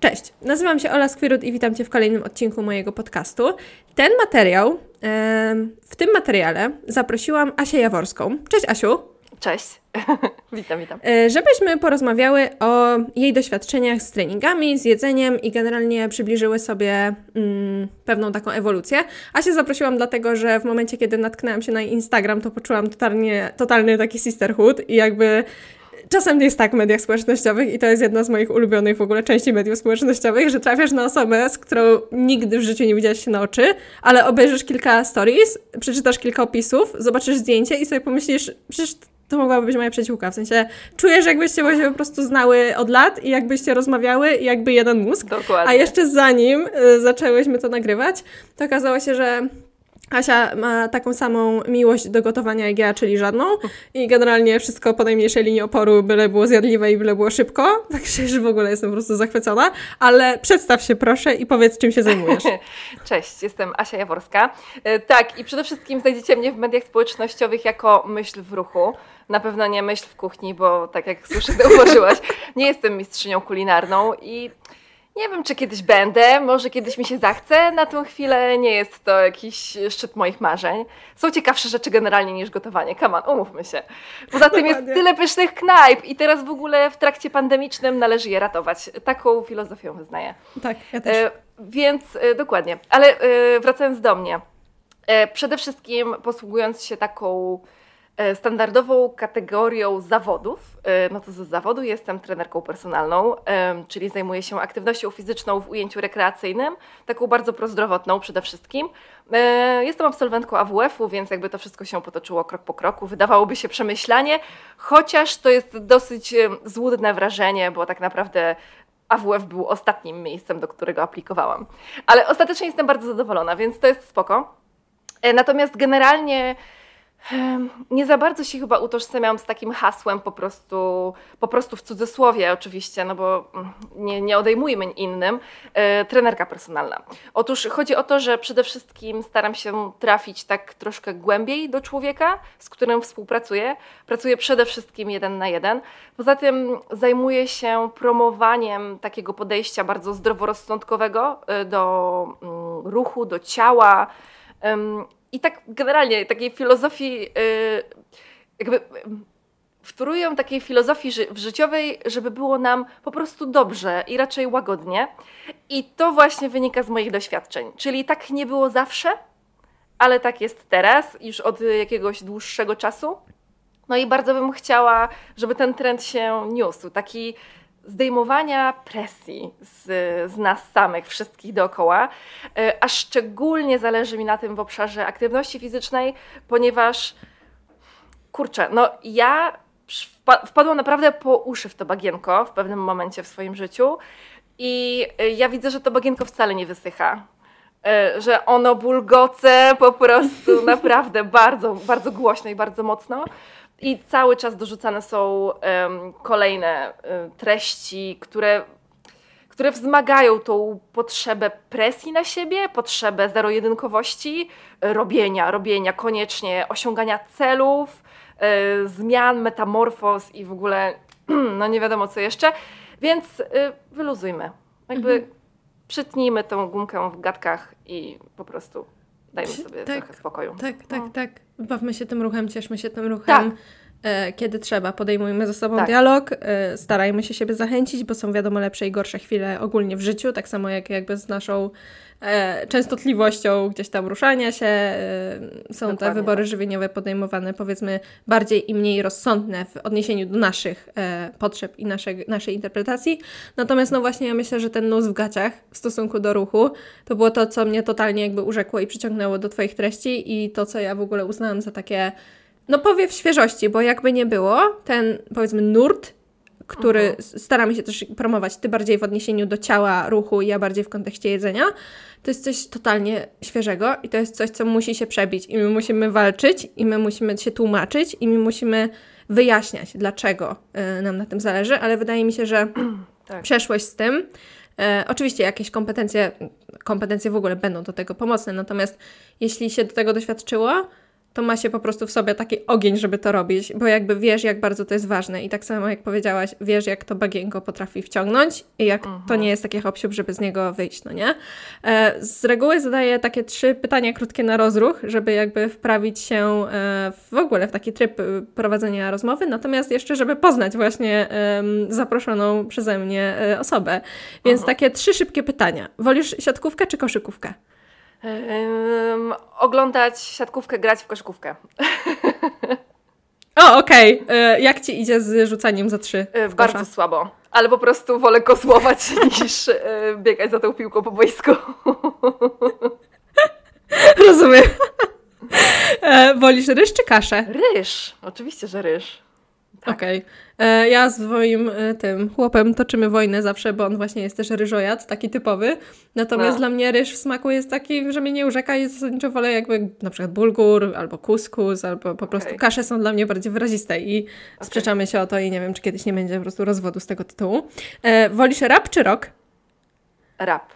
Cześć, nazywam się Ola Skwirut i witam Cię w kolejnym odcinku mojego podcastu. Ten materiał, w tym materiale zaprosiłam Asię Jaworską. Cześć Asiu. Cześć, witam, witam. E, żebyśmy porozmawiały o jej doświadczeniach z treningami, z jedzeniem i generalnie przybliżyły sobie mm, pewną taką ewolucję. Asię zaprosiłam dlatego, że w momencie, kiedy natknęłam się na Instagram, to poczułam totalnie, totalny taki sisterhood i jakby czasem jest tak w mediach społecznościowych i to jest jedna z moich ulubionych w ogóle części mediów społecznościowych, że trafiasz na osobę, z którą nigdy w życiu nie widziałaś się na oczy, ale obejrzysz kilka stories, przeczytasz kilka opisów, zobaczysz zdjęcie i sobie pomyślisz, przecież to mogłaby być moja przyjaciółka. W sensie czujesz, jakbyście się po prostu znały od lat i jakbyście rozmawiały i jakby jeden mózg. Dokładnie. A jeszcze zanim y, zaczęłyśmy to nagrywać, to okazało się, że Asia ma taką samą miłość do gotowania jak ja, czyli żadną. I generalnie wszystko po najmniejszej linii oporu, byle było zjadliwe i byle było szybko. Także już w ogóle jestem po prostu zachwycona. Ale przedstaw się proszę i powiedz, czym się zajmujesz. Cześć, jestem Asia Jaworska. E, tak, i przede wszystkim znajdziecie mnie w mediach społecznościowych jako myśl w ruchu. Na pewno nie myśl w kuchni, bo tak jak słusznie zauważyłaś, nie jestem mistrzynią kulinarną i nie wiem, czy kiedyś będę, może kiedyś mi się zachce. Na tą chwilę nie jest to jakiś szczyt moich marzeń. Są ciekawsze rzeczy generalnie niż gotowanie. On, umówmy się. Poza tym jest tyle pysznych knajp i teraz w ogóle w trakcie pandemicznym należy je ratować. Taką filozofią wyznaję. Tak, ja też. E, więc e, dokładnie. Ale e, wracając do mnie. E, przede wszystkim posługując się taką standardową kategorią zawodów, e, no to z zawodu jestem trenerką personalną, e, czyli zajmuję się aktywnością fizyczną w ujęciu rekreacyjnym, taką bardzo prozdrowotną przede wszystkim. Jestem absolwentką AWF-u, więc jakby to wszystko się potoczyło krok po kroku. Wydawałoby się przemyślanie, chociaż to jest dosyć złudne wrażenie, bo tak naprawdę AWF był ostatnim miejscem, do którego aplikowałam. Ale ostatecznie jestem bardzo zadowolona, więc to jest spoko. Natomiast generalnie nie za bardzo się chyba utożsamiam z takim hasłem po prostu, po prostu w cudzysłowie oczywiście, no bo mm, nie, nie odejmujmy innym, e, trenerka personalna. Otóż chodzi o to, że przede wszystkim staram się trafić tak troszkę głębiej do człowieka, z którym współpracuję. Pracuję przede wszystkim jeden na jeden. Poza tym zajmuję się promowaniem takiego podejścia bardzo zdroworozsądkowego e, do mm, ruchu, do ciała, i tak generalnie takiej filozofii, yy, jakby wtórują takiej filozofii ży życiowej, żeby było nam po prostu dobrze i raczej łagodnie. I to właśnie wynika z moich doświadczeń. Czyli tak nie było zawsze, ale tak jest teraz, już od jakiegoś dłuższego czasu. No i bardzo bym chciała, żeby ten trend się niósł. Taki zdejmowania presji z, z nas samych, wszystkich dookoła, e, a szczególnie zależy mi na tym w obszarze aktywności fizycznej, ponieważ kurczę, no ja wpadłam naprawdę po uszy w to bagienko w pewnym momencie w swoim życiu i e, ja widzę, że to bagienko wcale nie wysycha. E, że ono bulgoce po prostu naprawdę bardzo, bardzo głośno i bardzo mocno. I cały czas dorzucane są um, kolejne um, treści, które, które wzmagają tą potrzebę presji na siebie, potrzebę zero-jedynkowości, robienia, robienia koniecznie, osiągania celów, y, zmian, metamorfoz i w ogóle no nie wiadomo co jeszcze. Więc y, wyluzujmy. Jakby mhm. przytnijmy tą gumkę w gadkach i po prostu dajmy sobie tak, trochę spokoju. Tak, tak, no. tak. Bawmy się tym ruchem, cieszmy się tym ruchem. Tak. E, kiedy trzeba, podejmujmy ze sobą tak. dialog, e, starajmy się siebie zachęcić, bo są wiadomo lepsze i gorsze chwile ogólnie w życiu, tak samo jak jakby z naszą częstotliwością gdzieś tam ruszania się. są Dokładnie. te wybory żywieniowe podejmowane powiedzmy bardziej i mniej rozsądne w odniesieniu do naszych potrzeb i naszej, naszej interpretacji. Natomiast no właśnie ja myślę, że ten nóż w gaciach w stosunku do ruchu to było to, co mnie totalnie jakby urzekło i przyciągnęło do Twoich treści i to, co ja w ogóle uznałam za takie no powiew świeżości, bo jakby nie było, ten powiedzmy nurt, który uh -huh. staramy się też promować, ty bardziej w odniesieniu do ciała, ruchu, ja bardziej w kontekście jedzenia, to jest coś totalnie świeżego i to jest coś, co musi się przebić i my musimy walczyć i my musimy się tłumaczyć i my musimy wyjaśniać, dlaczego y, nam na tym zależy, ale wydaje mi się, że tak. przeszłość z tym, e, oczywiście jakieś kompetencje, kompetencje w ogóle będą do tego pomocne, natomiast jeśli się do tego doświadczyło, to ma się po prostu w sobie taki ogień, żeby to robić, bo jakby wiesz, jak bardzo to jest ważne i tak samo jak powiedziałaś, wiesz, jak to bagienko potrafi wciągnąć i jak mhm. to nie jest takie hop żeby z niego wyjść, no nie? E, z reguły zadaję takie trzy pytania krótkie na rozruch, żeby jakby wprawić się e, w ogóle w taki tryb e, prowadzenia rozmowy, natomiast jeszcze, żeby poznać właśnie zaproszoną przeze mnie osobę. Więc mhm. takie trzy szybkie pytania. Wolisz siatkówkę czy koszykówkę? Um, oglądać siatkówkę, grać w koszykówkę. O, okej. Okay. E, jak ci idzie z rzucaniem za trzy? E, bardzo słabo. Ale po prostu wolę kozłować niż e, biegać za tą piłką po boisku. Rozumiem. Wolisz ryż czy kaszę? Ryż. Oczywiście, że ryż. Tak. Okej. Okay. E, ja z moim e, tym chłopem toczymy wojnę zawsze, bo on właśnie jest też ryżojad, taki typowy. Natomiast no. dla mnie ryż w smaku jest taki, że mnie nie urzeka i zasadniczo wolę jakby na przykład bulgur, albo kuskus, albo po okay. prostu kasze są dla mnie bardziej wyraziste i okay. sprzeczamy się o to i nie wiem, czy kiedyś nie będzie po prostu rozwodu z tego tytułu. E, wolisz rap czy rock? Rap.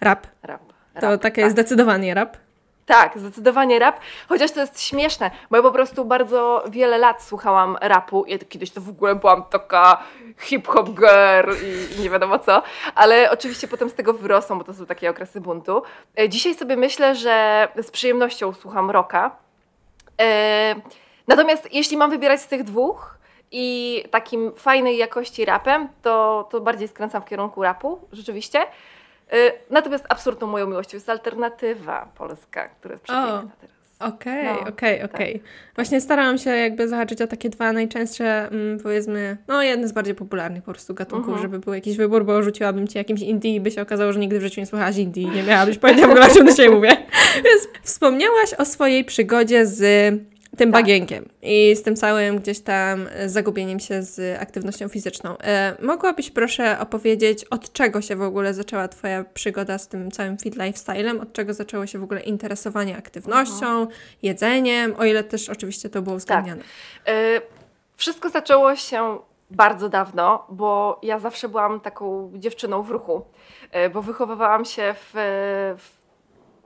Rap. Rap. To rap, takie tak. zdecydowanie rap. Tak, zdecydowanie rap, chociaż to jest śmieszne, bo ja po prostu bardzo wiele lat słuchałam rapu. Ja kiedyś to w ogóle byłam taka hip-hop girl i nie wiadomo co, ale oczywiście potem z tego wyrosłam, bo to są takie okresy buntu. E, dzisiaj sobie myślę, że z przyjemnością słucham rocka. E, natomiast jeśli mam wybierać z tych dwóch i takim fajnej jakości rapem, to, to bardziej skręcam w kierunku rapu, rzeczywiście. Y, natomiast absurdną moją miłością jest alternatywa polska, która jest przepiękna teraz. Okej, no, okej, tak. okej. Właśnie starałam się jakby zahaczyć o takie dwa najczęstsze, mm, powiedzmy, no jedne z bardziej popularnych po prostu gatunków, uh-huh. żeby był jakiś wybór, bo rzuciłabym Ci jakimś indie i by się okazało, że nigdy w życiu nie słuchałaś indie i nie miałabyś pojęcia w ogóle, o czym dzisiaj mówię. Więc wspomniałaś o swojej przygodzie z tym tak. bagienkiem i z tym całym gdzieś tam zagubieniem się z aktywnością fizyczną. E, mogłabyś proszę opowiedzieć, od czego się w ogóle zaczęła Twoja przygoda z tym całym fit lifestylem? Od czego zaczęło się w ogóle interesowanie aktywnością, mhm. jedzeniem, o ile też oczywiście to było uwzględniane? Tak. E, wszystko zaczęło się bardzo dawno, bo ja zawsze byłam taką dziewczyną w ruchu, e, bo wychowywałam się w, w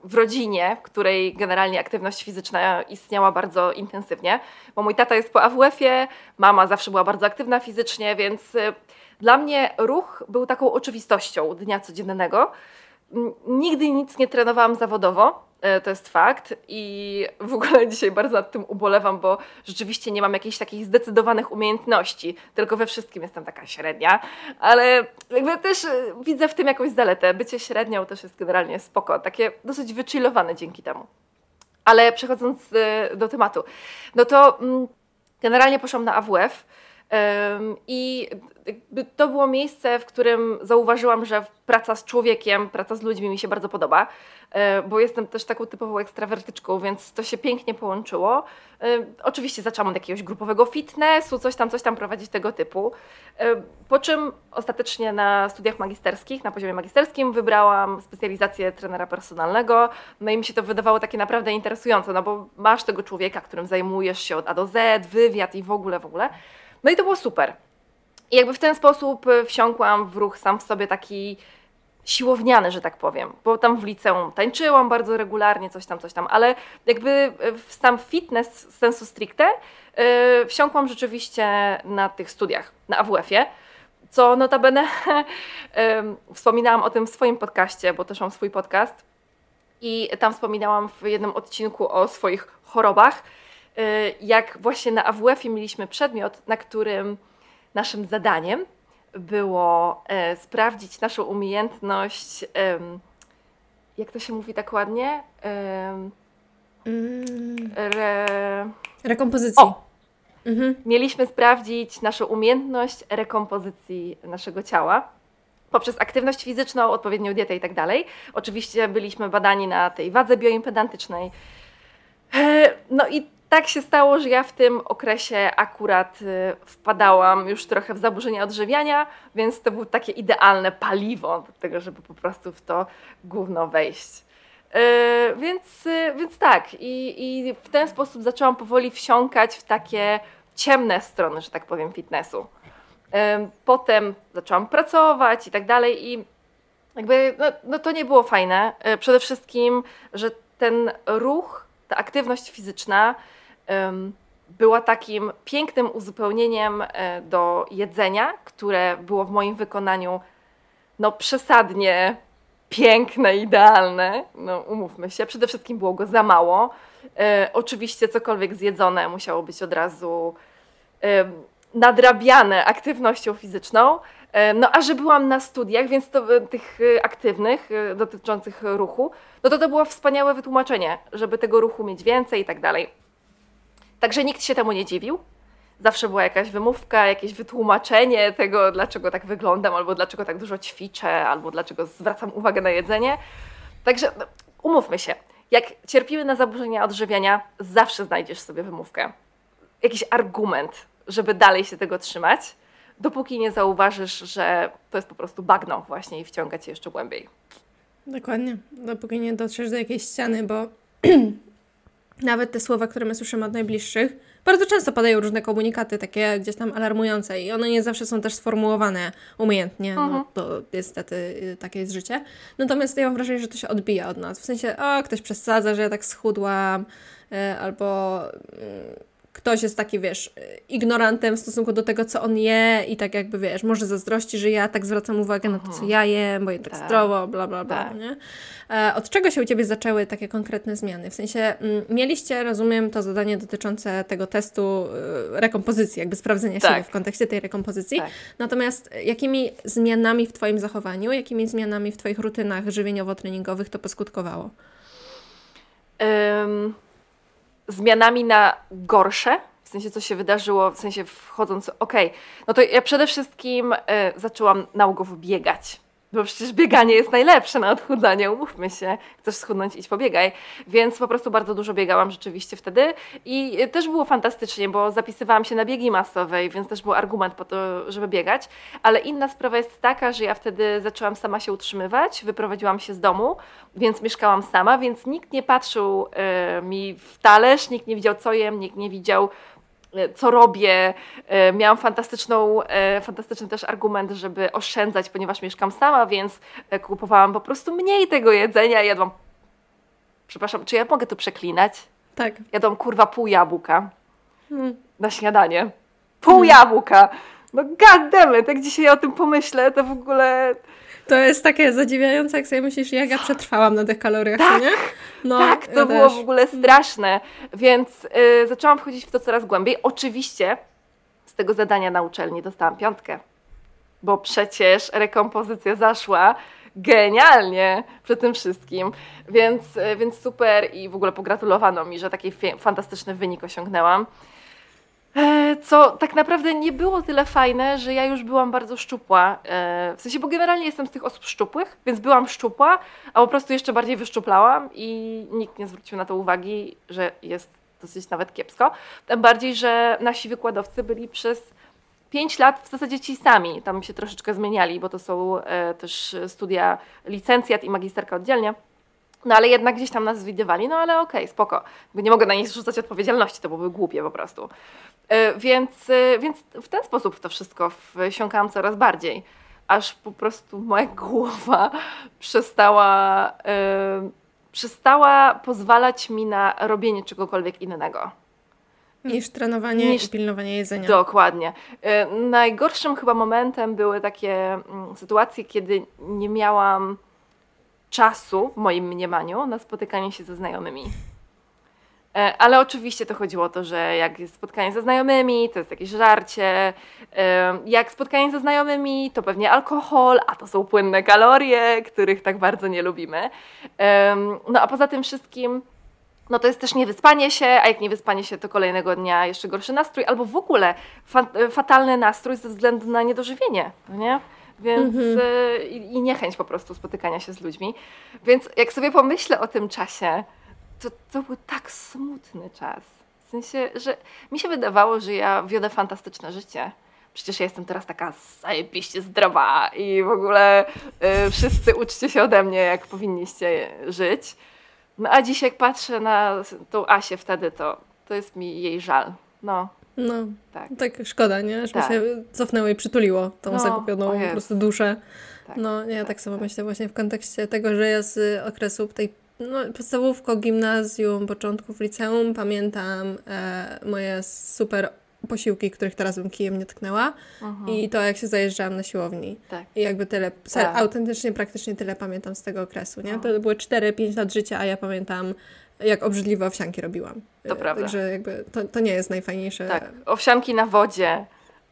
w rodzinie, w której generalnie aktywność fizyczna istniała bardzo intensywnie, bo mój tata jest po AWF-ie, mama zawsze była bardzo aktywna fizycznie, więc y, dla mnie ruch był taką oczywistością dnia codziennego. Nigdy nic nie trenowałam zawodowo, E, to jest fakt i w ogóle dzisiaj bardzo nad tym ubolewam, bo rzeczywiście nie mam jakichś takich zdecydowanych umiejętności, tylko we wszystkim jestem taka średnia, ale jakby też e, widzę w tym jakąś zaletę. Bycie średnią też jest generalnie spoko, takie dosyć wychillowane dzięki temu. Ale przechodząc e, do tematu, no to mm, generalnie poszłam na AWF, i to było miejsce, w którym zauważyłam, że praca z człowiekiem, praca z ludźmi mi się bardzo podoba, e, bo jestem też taką typową ekstrawertyczką, więc to się pięknie połączyło. E, oczywiście zaczęłam od jakiegoś grupowego fitnessu, coś tam, coś tam prowadzić tego typu. E, po czym ostatecznie na studiach magisterskich, na poziomie magisterskim wybrałam specjalizację trenera personalnego. No i mi się to wydawało takie naprawdę interesujące, no bo masz tego człowieka, którym zajmujesz się od A do Z, wywiad i w ogóle, w ogóle. No i to było super. I jakby w ten sposób e, wsiąkłam w ruch sam w sobie taki siłowniany, że tak powiem, bo tam w liceum tańczyłam bardzo regularnie, coś tam, coś tam, ale jakby e, w sam fitness sensu stricte yy, wsiąkłam rzeczywiście na tych studiach, na AWF-ie, co notabene wspominałam o tym w swoim podcaście, bo też mam swój podcast i tam wspominałam w jednym odcinku o swoich chorobach, Y, jak właśnie na AWF-ie mieliśmy przedmiot, na którym naszym zadaniem było e, sprawdzić naszą umiejętność, jak to się mówi tak ładnie? Mm. Re... Rekompozycji. O! Mhm. Mieliśmy sprawdzić naszą umiejętność rekompozycji naszego ciała poprzez aktywność fizyczną, odpowiednią dietę i tak dalej. Oczywiście byliśmy badani na tej wadze bioimpedantycznej. E, no i tak się stało, że ja w tym okresie akurat y, wpadałam już trochę w zaburzenia odżywiania, więc to było takie idealne paliwo do tego, żeby po prostu w to gówno wejść. Yy, więc, yy, więc tak, I, i w ten sposób zaczęłam powoli wsiąkać w takie ciemne strony, że tak powiem, fitnessu. Potem zaczęłam pracować i tak dalej, i jakby no, no to nie było fajne. Przede wszystkim, że ten ruch ta aktywność fizyczna była takim pięknym uzupełnieniem e, do jedzenia, które było w moim wykonaniu no przesadnie piękne, idealne. No umówmy się, przede wszystkim było go za mało. E, oczywiście cokolwiek zjedzone musiało być od razu nadrabiane aktywnością fizyczną. E, no a że byłam na studiach, więc to tych aktywnych, dotyczących ruchu, no to to było wspaniałe wytłumaczenie, żeby tego ruchu mieć więcej i tak dalej. Także nikt się temu nie dziwił. Zawsze była jakaś wymówka, jakieś wytłumaczenie tego, dlaczego tak wyglądam, albo dlaczego tak dużo ćwiczę, albo dlaczego zwracam uwagę na jedzenie. Także no, umówmy się, jak cierpimy na zaburzenia odżywiania, zawsze znajdziesz sobie wymówkę. Jakiś argument, żeby dalej się tego trzymać dopóki nie zauważysz, że to jest po prostu bagno właśnie i wciąga cię jeszcze głębiej. Dokładnie. Dopóki nie dotrzesz do jakiejś ściany, bo nawet te słowa, które my słyszymy od najbliższych, bardzo często padają różne komunikaty takie gdzieś tam alarmujące i one nie zawsze są też sformułowane umiejętnie, no mhm. to niestety y, takie jest życie. Natomiast ja mam wrażenie, że to się odbija od nas. W sensie, o, ktoś przesadza, że ja tak schudłam, y, albo mm, ktoś jest taki, wiesz, ignorantem w stosunku do tego, co on je i tak jakby, wiesz, może zazdrości, że ja tak zwracam uwagę na to, co mhm. ja jem, bo jem tak, tak. zdrowo, bla, bla, bla, tak. nie? E, od czego się u Ciebie zaczęły takie konkretne zmiany? W sensie, mm, mieliście, rozumiem, to zadanie dotyczące tego testu y, rekompozycji, jakby sprawdzenia tak. siebie w kontekście tej rekompozycji. Tak. Natomiast jakimi zmianami w Twoim zachowaniu, jakimi zmianami w Twoich rutynach żywieniowo-treningowych to poskutkowało? Um zmianami na gorsze, w sensie co się wydarzyło, w sensie wchodząc, okej, okay, no to ja przede wszystkim y, zaczęłam nałogów biegać. Bo przecież bieganie jest najlepsze na odchudzanie, umówmy się. Chcesz schudnąć, idź pobiegaj. Więc po prostu bardzo dużo biegałam rzeczywiście wtedy i też było fantastycznie, bo zapisywałam się na biegi masowe, więc też był argument po to, żeby biegać. Ale inna sprawa jest taka, że ja wtedy zaczęłam sama się utrzymywać, wyprowadziłam się z domu, więc mieszkałam sama, więc nikt nie patrzył y, mi w talerz, nikt nie widział co jem, nikt nie widział E, co robię. E, miałam fantastyczną, e, fantastyczny też argument, żeby oszczędzać, ponieważ mieszkam sama, więc kupowałam po prostu mniej tego jedzenia. Jadłam. Przepraszam, czy ja mogę to przeklinać? Tak. Jadłam kurwa pół jabłka hmm. na śniadanie. Pół hmm. jabłka! No goddammit, jak dzisiaj o tym pomyślę, to w ogóle to jest takie zadziwiające, jak sobie myślisz, jak ja przetrwałam na tych kaloriach, tak, nie? No, tak, to ja było też. w ogóle straszne. Więc y, zaczęłam wchodzić w to coraz głębiej. Oczywiście z tego zadania na uczelni dostałam piątkę, bo przecież rekompozycja zaszła genialnie przy tym wszystkim, więc, y, więc super i w ogóle pogratulowano mi, że taki fantastyczny wynik osiągnęłam. E, co tak naprawdę nie było tyle fajne, że ja już byłam bardzo szczupła. E, w sensie, bo generalnie jestem z tych osób szczupłych, więc byłam szczupła, a po prostu jeszcze bardziej wyszczuplałam i nikt nie zwrócił na to uwagi, że jest dosyć nawet kiepsko. Tym bardziej, że nasi wykładowcy byli przez 5 lat w zasadzie ci sami. Tam się troszeczkę zmieniali, bo to są e, też studia licencjat i magisterka oddzielnie. No ale jednak gdzieś tam nas widywali, no ale okej, okay, spoko. Nie mogę na nich zrzucać odpowiedzialności, to byłoby głupie po prostu. E, więc, e, więc w ten sposób w to wszystko wsiąkałam coraz bardziej, aż po prostu moja głowa przestała, yy, przestała pozwalać mi na robienie czegokolwiek innego. Niż trenowanie niż... i pilnowanie jedzenia. Dokładnie. Yy, najgorszym chyba momentem były takie yy, sytuacje, kiedy nie miałam czasu, w moim mniemaniu, na spotykanie się ze znajomymi. E, ale oczywiście to chodziło o to, że jak jest spotkanie ze znajomymi, to jest jakieś żarcie. E, jak spotkanie ze znajomymi, to pewnie alkohol, a to są płynne kalorie, których tak bardzo nie lubimy. E, no a poza tym wszystkim, no to jest też niewyspanie się, a jak niewyspanie się, to kolejnego dnia jeszcze gorszy nastrój, albo w ogóle fa fatalny nastrój ze względu na niedożywienie, nie? Więc mhm. i, i niechęć po prostu spotykania się z ludźmi. Więc jak sobie pomyślę o tym czasie, to, to był tak smutny czas. W sensie, że mi się wydawało, że ja wiodę fantastyczne życie. Przecież ja jestem teraz taka zajebiście zdrowa i w ogóle y, wszyscy uczcie się ode mnie, jak powinniście żyć. No a dziś jak patrzę na tą Asię wtedy, to, to jest mi jej żal. No. No, tak, tak szkoda, nie? Aż tak. się cofnęło i przytuliło tą no, zakupioną po prostu duszę. Tak, no, ja tak, tak samo tak. myślę właśnie w kontekście tego, że ja z okresu tej no, podstawówko, gimnazjum, początków liceum pamiętam e, moje super posiłki, których teraz bym kijem nie tknęła i to jak się zajeżdżałam na siłowni. Tak. I jakby tyle, tak. autentycznie, praktycznie tyle pamiętam z tego okresu, nie? No. To były 4-5 lat życia, a ja pamiętam jak obrzydliwe owsianki robiłam. To prawda. Także jakby to, to nie jest najfajniejsze. Tak, owsianki na wodzie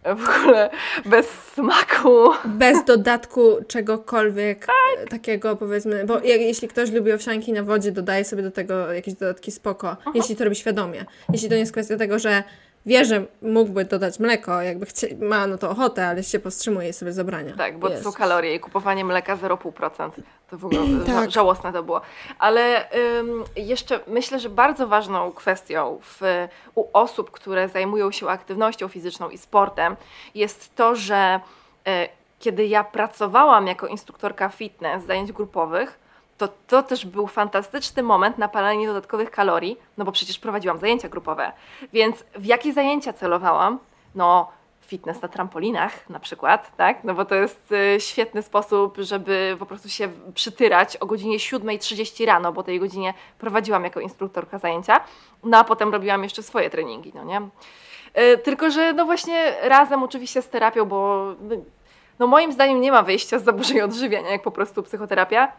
w ogóle bez smaku. Bez dodatku czegokolwiek tak. takiego powiedzmy, bo jak, jeśli ktoś lubi owsianki na wodzie, dodaje sobie do tego jakieś dodatki spoko, Aha. jeśli to robi świadomie. Jeśli to nie jest kwestia tego, że wie, że mógłby dodać mleko, jakby chcie, ma na to ochotę, ale się powstrzymuje i sobie zabrania. Tak, bo to są kalorie i kupowanie mleka 0,5%. To w ogóle tak. żałosne to było. Ale ym, jeszcze myślę, że bardzo ważną kwestią w, u osób, które zajmują się aktywnością fizyczną i sportem jest to, że y, kiedy ja pracowałam jako instruktorka fitness zajęć grupowych, to to też był fantastyczny moment na palenie dodatkowych kalorii, no bo przecież prowadziłam zajęcia grupowe. Więc w jakie zajęcia celowałam? No, fitness na trampolinach na przykład, tak? No bo to jest y, świetny sposób, żeby po prostu się przytyrać o godzinie 7.30 rano, bo tej godzinie prowadziłam jako instruktorka zajęcia, no a potem robiłam jeszcze swoje treningi, no nie? Y, tylko, że no właśnie razem oczywiście z terapią, bo no moim zdaniem nie ma wyjścia z zaburzeń odżywiania, jak po prostu psychoterapia,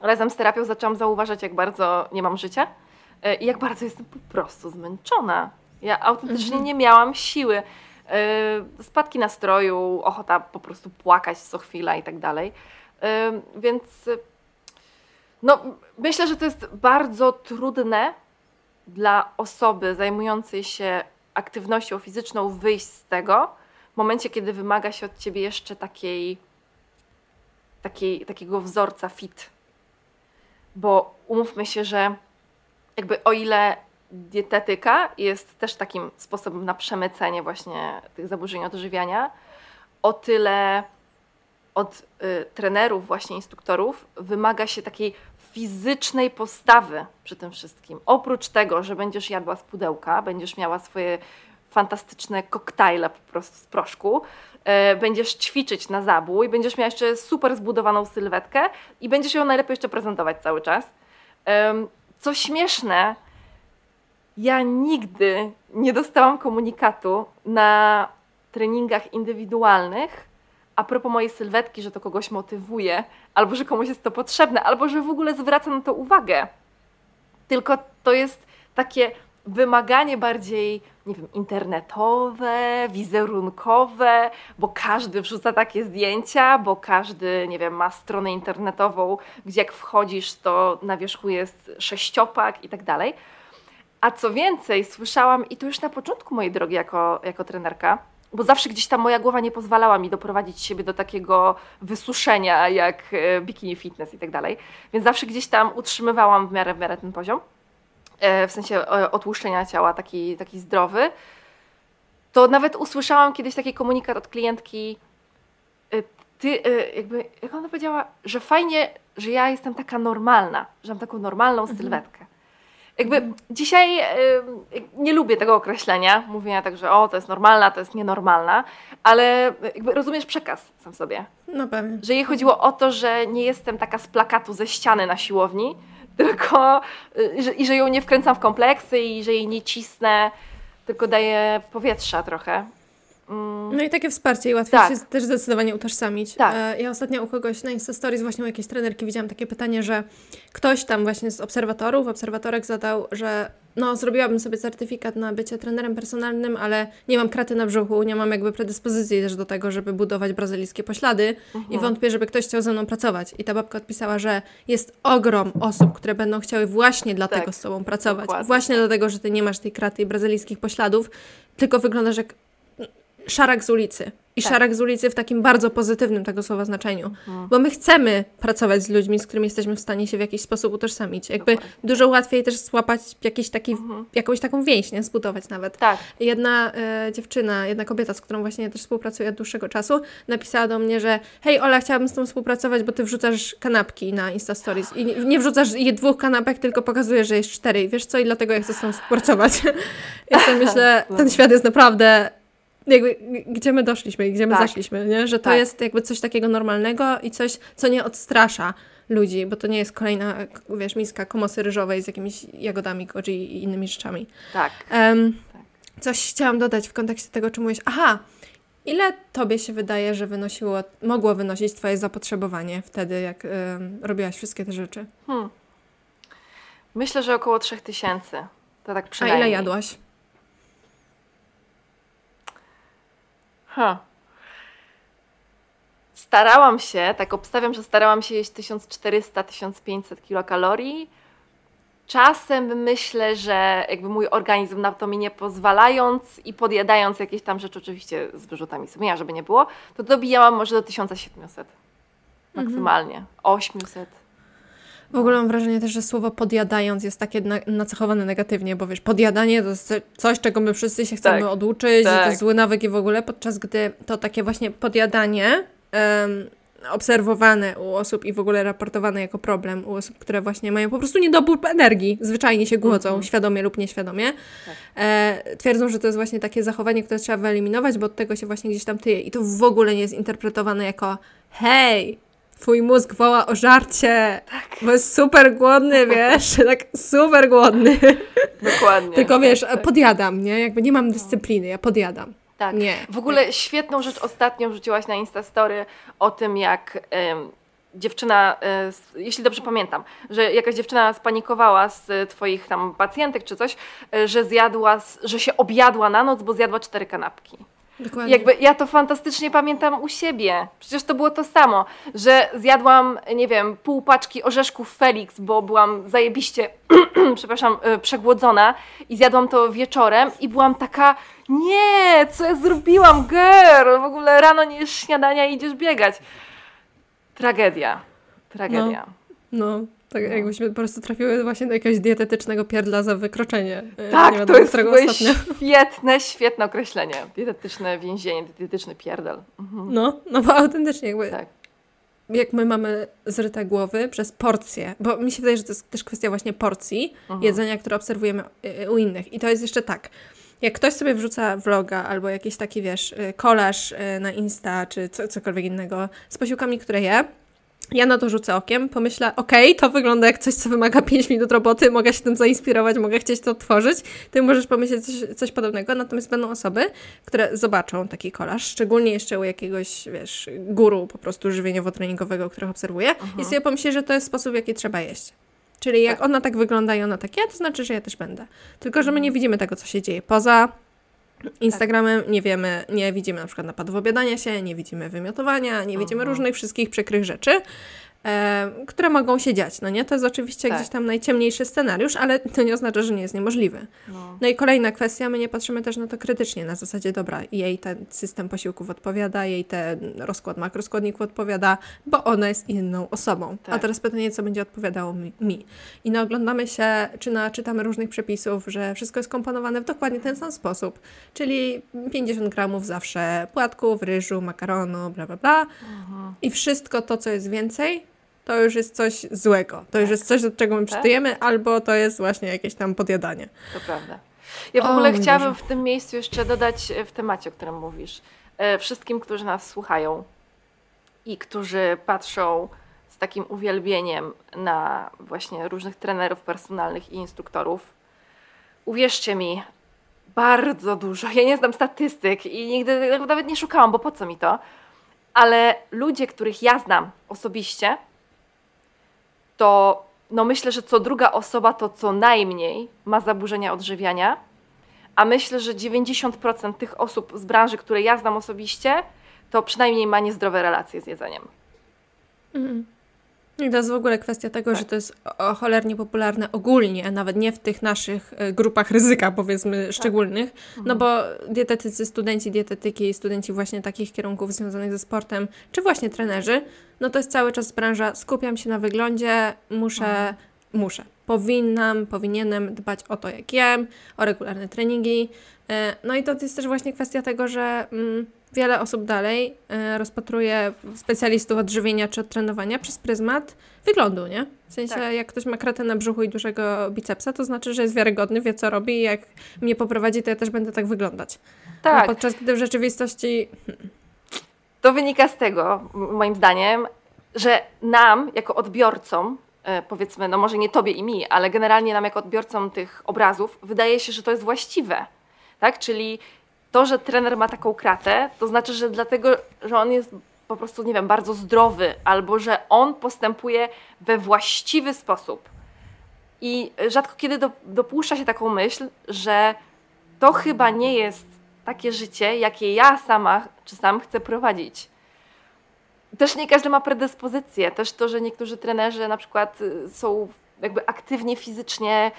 razem z terapią zaczęłam zauważać, jak bardzo nie mam życia e, i jak bardzo jestem po prostu zmęczona. Ja autentycznie mhm. nie miałam siły. E, spadki nastroju, ochota po prostu płakać co chwila i tak dalej. E, więc no, myślę, że to jest bardzo trudne dla osoby zajmującej się aktywnością fizyczną wyjść z tego w momencie, kiedy wymaga się od ciebie jeszcze takiej, takiej takiego wzorca fit bo umówmy się, że jakby o ile dietetyka jest też takim sposobem na przemycenie właśnie tych zaburzeń odżywiania, o tyle od y, trenerów, właśnie instruktorów, wymaga się takiej fizycznej postawy przy tym wszystkim. Oprócz tego, że będziesz jadła z pudełka, będziesz miała swoje fantastyczne koktajle po prostu z proszku, e, będziesz ćwiczyć na zabój, będziesz miała jeszcze super zbudowaną sylwetkę i będziesz ją najlepiej jeszcze prezentować cały czas. Co śmieszne, ja nigdy nie dostałam komunikatu na treningach indywidualnych a propos mojej sylwetki, że to kogoś motywuje, albo że komuś jest to potrzebne, albo że w ogóle zwraca na to uwagę. Tylko to jest takie wymaganie bardziej, nie wiem, internetowe, wizerunkowe, bo każdy wrzuca takie zdjęcia, bo każdy, nie wiem, ma stronę internetową, gdzie jak wchodzisz, to na wierzchu jest sześciopak i tak dalej. A co więcej, słyszałam, i to już na początku mojej drogi jako, jako trenerka, bo zawsze gdzieś tam moja głowa nie pozwalała mi doprowadzić siebie do takiego wysuszenia jak e, bikini fitness i tak dalej, więc zawsze gdzieś tam utrzymywałam w miarę, w miarę ten poziom. E, w sensie e, otłuszczenia ciała, taki, taki zdrowy, to nawet usłyszałam kiedyś taki komunikat od klientki, e, ty, jakby, jak ona powiedziała, że fajnie, że ja jestem taka normalna, że mam taką normalną mhm. sylwetkę. Jakby dzisiaj nie lubię tego określenia, mówienia tak, że o, to jest normalna, to jest nienormalna, ale jakby rozumiesz przekaz sam sobie. No pewnie. Że jej chodziło o to, że nie jestem taka z plakatu ze ściany na siłowni, tylko y, że, i że ją nie wkręcam w kompleksy i że jej nie cisnę, tylko daję powietrza trochę. Mm. No i takie wsparcie i łatwiej tak. się też zdecydowanie utożsamić. Tak. E, ja ostatnio u kogoś na Insta Stories właśnie u jakiejś trenerki widziałam takie pytanie, że ktoś tam właśnie z obserwatorów, obserwatorek zadał, że no zrobiłabym sobie certyfikat na bycie trenerem personalnym, ale nie mam kraty na brzuchu, nie mam jakby predyspozycji też do tego, żeby budować brazylijskie poślady mhm. i wątpię, żeby ktoś chciał ze mną pracować. I ta babka odpisała, że jest ogrom osób, które będą chciały właśnie dlatego tak. z sobą pracować. Dokładnie. Właśnie dlatego, że ty nie masz tej kraty i brazylijskich pośladów, tylko wyglądasz jak szarak z ulicy. I tak. szarak z ulicy w takim bardzo pozytywnym tego słowa znaczeniu. Mhm. Bo my chcemy pracować z ludźmi, z którymi jesteśmy w stanie się w jakiś sposób utożsamić. Jakby Dokładnie. dużo łatwiej też złapać jakiś taki, mhm. jakąś taką więź, nie? Zbudować nawet. Tak. Jedna e, dziewczyna, jedna kobieta, z którą właśnie też współpracuję od dłuższego czasu, napisała do mnie, że hej Ola, chciałabym z tą współpracować, bo ty wrzucasz kanapki na Insta Stories. I nie, nie wrzucasz je dwóch kanapek, tylko pokazujesz, że jest cztery. I wiesz co? I dlatego ja chcę z tą współpracować. ja myślę, ten świat jest naprawdę jakby, gdzie my doszliśmy i gdzie my tak. zaszliśmy, nie? że to tak. jest jakby coś takiego normalnego i coś, co nie odstrasza ludzi, bo to nie jest kolejna, wiesz, miska komosy ryżowej z jakimiś jagodami goji i innymi rzeczami. Tak. Um, tak. Coś chciałam dodać w kontekście tego, czy mówisz, aha, ile tobie się wydaje, że wynosiło, mogło wynosić twoje zapotrzebowanie wtedy, jak um, robiłaś wszystkie te rzeczy? Hmm. Myślę, że około 3000. To tak przynajmniej. A ile jadłaś? Ha. Starałam się, tak obstawiam, że starałam się jeść 1400-1500 kilokalorii. Czasem myślę, że jakby mój organizm na to mi nie pozwalając i podjadając jakieś tam rzeczy, oczywiście z wyrzutami sumienia, żeby nie było, to dobijałam może do 1700 maksymalnie, mhm. 800. W ogóle mam wrażenie też, że słowo podjadając jest takie nacechowane negatywnie, bo wiesz, podjadanie to jest coś, czego my wszyscy się chcemy tak, oduczyć, tak. to jest zły nawyk i w ogóle, podczas gdy to takie właśnie podjadanie um, obserwowane u osób i w ogóle raportowane jako problem u osób, które właśnie mają po prostu niedobór energii, zwyczajnie się głodzą, mm -hmm. świadomie lub nieświadomie, tak. e, twierdzą, że to jest właśnie takie zachowanie, które trzeba wyeliminować, bo od tego się właśnie gdzieś tam tyje i to w ogóle nie jest interpretowane jako hej, twój mózg woła o żarcie, tak. bo jest super głodny, wiesz, tak super głodny. Dokładnie. Tylko wiesz, tak, podjadam, nie? Jakby nie mam dyscypliny, ja podjadam. Tak. Nie. W ogóle świetną rzecz ostatnio wrzuciłaś na Instastory o tym, jak ym, dziewczyna, y, jeśli dobrze pamiętam, że jakaś dziewczyna spanikowała z twoich tam pacjentek czy coś, y, że zjadła, że się objadła na noc, bo zjadła cztery kanapki. Dokładnie. Jakby ja to fantastycznie pamiętam u siebie. Przecież to było to samo, że zjadłam, nie wiem, pół paczki orzeszków Felix, bo byłam zajebiście, przepraszam, y, przegłodzona i zjadłam to wieczorem i byłam taka, nie, co ja zrobiłam, girl, w ogóle rano nie jesz śniadania i idziesz biegać. Tragedia. Tragedia. No. no. Tak no. jakbyśmy po prostu trafiły właśnie do jakiegoś dietetycznego pierdla za wykroczenie. E, tak, to jest ostatnio. świetne, świetne określenie. Dietetyczne więzienie, dietetyczny pierdel. Mhm. No, no bo autentycznie jakby... Tak. Jak my mamy zryte głowy przez porcje, bo mi się wydaje, że to jest też kwestia właśnie porcji mhm. jedzenia, które obserwujemy e, u innych. I to jest jeszcze tak. Jak ktoś sobie wrzuca vloga albo jakiś taki, wiesz, kolaż na Insta czy co, cokolwiek innego z posiłkami, które je, ja na to rzucę okiem, pomyślę, okej, okay, to wygląda jak coś, co wymaga 5 minut roboty, mogę się tym zainspirować, mogę chcieć to tworzyć. Ty możesz pomyśleć coś, coś podobnego, natomiast będą osoby, które zobaczą taki kolaż, szczególnie jeszcze u jakiegoś, wiesz, guru po prostu żywieniowo-treningowego, których obserwuję -huh. i mhm. sobie pomyślę, że to jest sposób, w jaki trzeba jeść. Czyli jak tak. ona tak wygląda i ona tak ja, to znaczy, że ja też będę. Tylko, że my nie widzimy tego, co się dzieje poza Instagramem nie wiemy, nie widzimy na przykład napadów obiadania się, nie widzimy wymiotowania, nie widzimy mhm. różnych wszystkich przykrych rzeczy e, które mogą się dziać, no nie? To jest oczywiście tak. gdzieś tam najciemniejszy scenariusz, ale to nie oznacza, że nie jest niemożliwy. No. no. i kolejna kwestia, my nie patrzymy też na to krytycznie, na zasadzie, dobra, jej ten system posiłków odpowiada, jej ten rozkład makroskładników odpowiada, bo ona jest inną osobą. Tak. A teraz pytanie, co będzie odpowiadało mi, mi. I no oglądamy się, czy naczytamy różnych przepisów, że wszystko jest komponowane w dokładnie ten sam sposób, czyli 50 gramów zawsze płatków, ryżu, makaronu, bla, bla, bla. Mhm. I wszystko to, co jest więcej, to już jest coś złego. To tak. już jest coś, do czego my tak? albo to jest właśnie jakieś tam podjadanie. To prawda. Ja w o, ogóle chciałabym Boże. w tym miejscu jeszcze dodać e, w temacie, o którym mówisz, e, wszystkim, którzy nas słuchają i którzy patrzą z takim uwielbieniem na właśnie różnych trenerów personalnych i instruktorów. Uwierzcie mi, bardzo dużo. Ja nie znam statystyk i nigdy nawet nie szukałam, bo po co mi to? Ale ludzie, których ja znam osobiście, to no myślę, że co druga osoba to co najmniej ma zaburzenia odżywiania, a myślę, że 90% tych osób z branży, które ja znam osobiście, to przynajmniej ma niezdrowe relacje z jedzeniem. Mhm. I to jest w ogóle kwestia tego, tak. że to jest cholernie popularne ogólnie, nawet nie w tych naszych e, grupach ryzyka, powiedzmy, tak. szczególnych. No mhm. bo dietetycy, studenci dietetyki, studenci właśnie takich kierunków związanych ze sportem, czy właśnie trenerzy, no to jest cały czas branża, skupiam się na wyglądzie, muszę, mhm. muszę, powinnam, powinienem dbać o to, jak jem, o regularne treningi. E, no i to jest też właśnie kwestia tego, że mm, wiele osób dalej e, rozpatruje specjalistów od żywienia czy od trenowania przez pryzmat wyglądu, nie? W sensie, tak. jak ktoś ma kratę na brzuchu i dużego bicepsa, to znaczy, że jest wiarygodny, wie co robi i jak mnie poprowadzi, to ja też będę tak wyglądać. Tak. Podczas gdy w rzeczywistości... To wynika z tego, moim zdaniem, że nam, jako odbiorcom, e, powiedzmy, no może nie tobie i mi, ale generalnie nam, jako odbiorcom tych obrazów, wydaje się, że to jest właściwe. Tak? Czyli to, że trener ma taką kratę, to znaczy, że dlatego, że on jest po prostu, nie wiem, bardzo zdrowy, albo że on postępuje we właściwy sposób. I rzadko kiedy do, dopuszcza się taką myśl, że to chyba nie jest takie życie, jakie ja sama czy sam chcę prowadzić. Też nie każdy ma predyspozycję. Też to, że niektórzy trenerzy na przykład y, są jakby aktywnie fizycznie,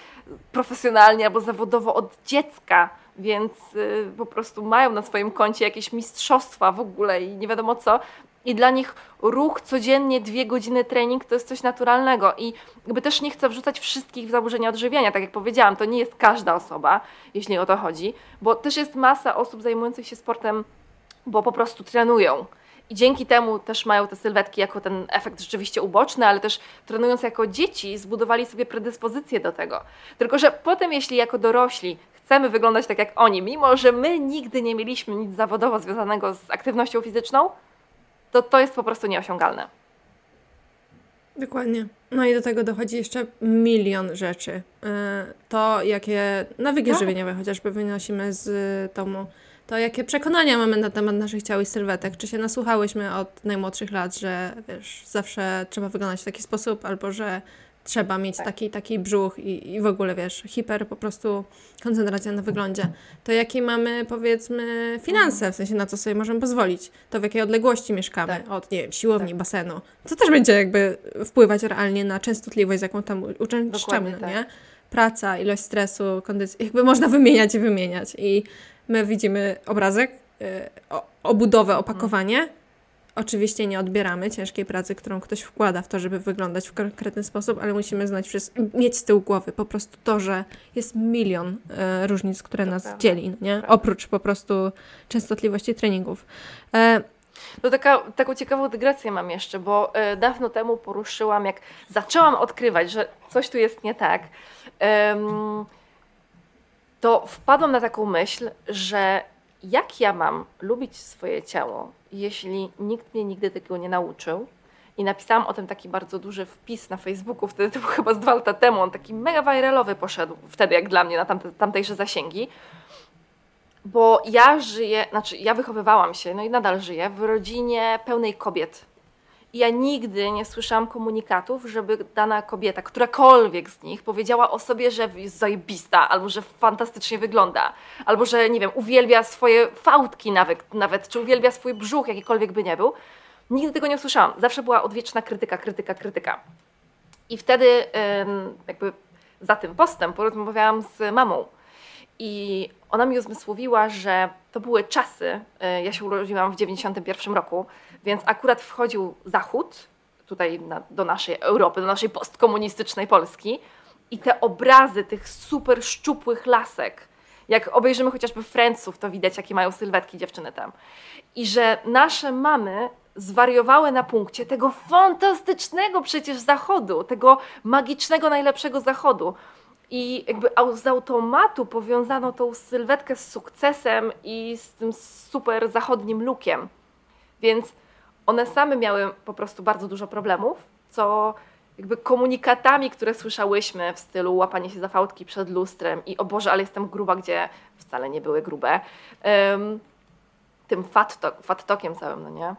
profesjonalnie albo zawodowo od dziecka, więc y, po prostu mają na swoim koncie jakieś mistrzostwa w ogóle i nie wiadomo co. I dla nich ruch codziennie, dwie godziny trening to jest coś naturalnego. I jakby też nie chcę wrzucać wszystkich w zaburzenia odżywiania, tak jak powiedziałam, to nie jest każda osoba, jeśli o to chodzi, bo też jest masa osób zajmujących się sportem, bo po prostu trenują. I dzięki temu też mają te sylwetki jako ten efekt rzeczywiście uboczny, ale też trenując jako dzieci, zbudowali sobie predyspozycję do tego. Tylko, że potem, jeśli jako dorośli chcemy wyglądać tak jak oni, mimo że my nigdy nie mieliśmy nic zawodowo związanego z aktywnością fizyczną, to to jest po prostu nieosiągalne. Dokładnie. No i do tego dochodzi jeszcze milion rzeczy. E, to, jakie nawyki tak. żywieniowe chociażby wynosimy z domu, to jakie przekonania mamy na temat naszych ciał i sylwetek. Czy się nasłuchałyśmy od najmłodszych lat, że wiesz, zawsze trzeba wyglądać w taki sposób, albo że trzeba mieć tak. taki taki brzuch i, i w ogóle, wiesz, hiper po prostu koncentracja na wyglądzie. To jakie mamy, powiedzmy, finanse, w sensie na co sobie możemy pozwolić. To w jakiej odległości mieszkamy tak. od, nie wiem, siłowni, tak. basenu. To też będzie jakby wpływać realnie na częstotliwość, z jaką tam uczęszczamy, no, nie? Praca, ilość stresu, kondycja, jakby można wymieniać i wymieniać. I my widzimy obrazek, yy, obudowę, opakowanie, Oczywiście nie odbieramy ciężkiej pracy, którą ktoś wkłada w to, żeby wyglądać w konkretny sposób, ale musimy znać wszystko, mieć z tyłu głowy po prostu to, że jest milion e, różnic, które to nas prawda. dzieli, nie? Oprócz po prostu częstotliwości treningów. E, no taka, taką ciekawą dygresję mam jeszcze, bo e, dawno temu poruszyłam, jak zaczęłam odkrywać, że coś tu jest nie tak, to wpadłam na taką myśl, że jak ja mam lubić swoje ciało, jeśli nikt mnie nigdy tego nie nauczył. I napisałam o tym taki bardzo duży wpis na Facebooku, wtedy to był chyba z dwa lata temu, on taki mega viralowy poszedł wtedy jak dla mnie na tamte, tamtejsze zasięgi. Bo ja żyję, znaczy ja wychowywałam się, no i nadal żyję w rodzinie pełnej kobiet ja nigdy nie słyszałam komunikatów, żeby dana kobieta, którakolwiek z nich, powiedziała o sobie, że jest zajebista, albo że fantastycznie wygląda, albo że, nie wiem, uwielbia swoje fałdki nawet, nawet czy uwielbia swój brzuch, jakikolwiek by nie był. Nigdy tego nie usłyszałam. Zawsze była odwieczna krytyka, krytyka, krytyka. I wtedy jakby za tym postem porozmawiałam z mamą. I ona mi uzmysłowiła, że to były czasy, e, ja się urodziłam w 91 roku, więc akurat wchodził Zachód, tutaj na, do naszej Europy, do naszej postkomunistycznej Polski i te obrazy tych super szczupłych lasek, jak obejrzymy chociażby Franców, to widać, jakie mają sylwetki dziewczyny tam. I że nasze mamy zwariowały na punkcie tego fantastycznego przecież zachodu, tego magicznego, najlepszego zachodu. I jakby z automatu powiązano tą sylwetkę z sukcesem i z tym super zachodnim lookiem. Więc one same miały po prostu bardzo dużo problemów, co jakby komunikatami, które słyszałyśmy w stylu łapanie się za fałdki przed lustrem i o Boże, ale jestem gruba, gdzie wcale nie były grube, tym fat, talk, fat całym, no nie?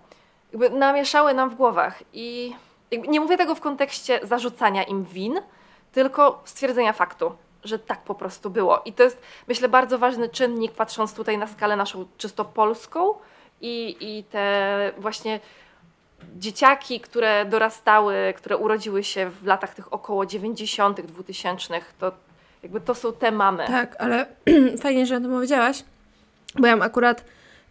Jakby namieszały nam w głowach i nie mówię tego w kontekście zarzucania im win, tylko stwierdzenia faktu, że tak po prostu było. I to jest, myślę, bardzo ważny czynnik, patrząc tutaj na skalę naszą czysto polską i, i te właśnie dzieciaki, które dorastały, które urodziły się w latach tych około 90., 2000, to jakby to są te mamy. Tak, ale fajnie, że o tym powiedziałaś, bo ja mam akurat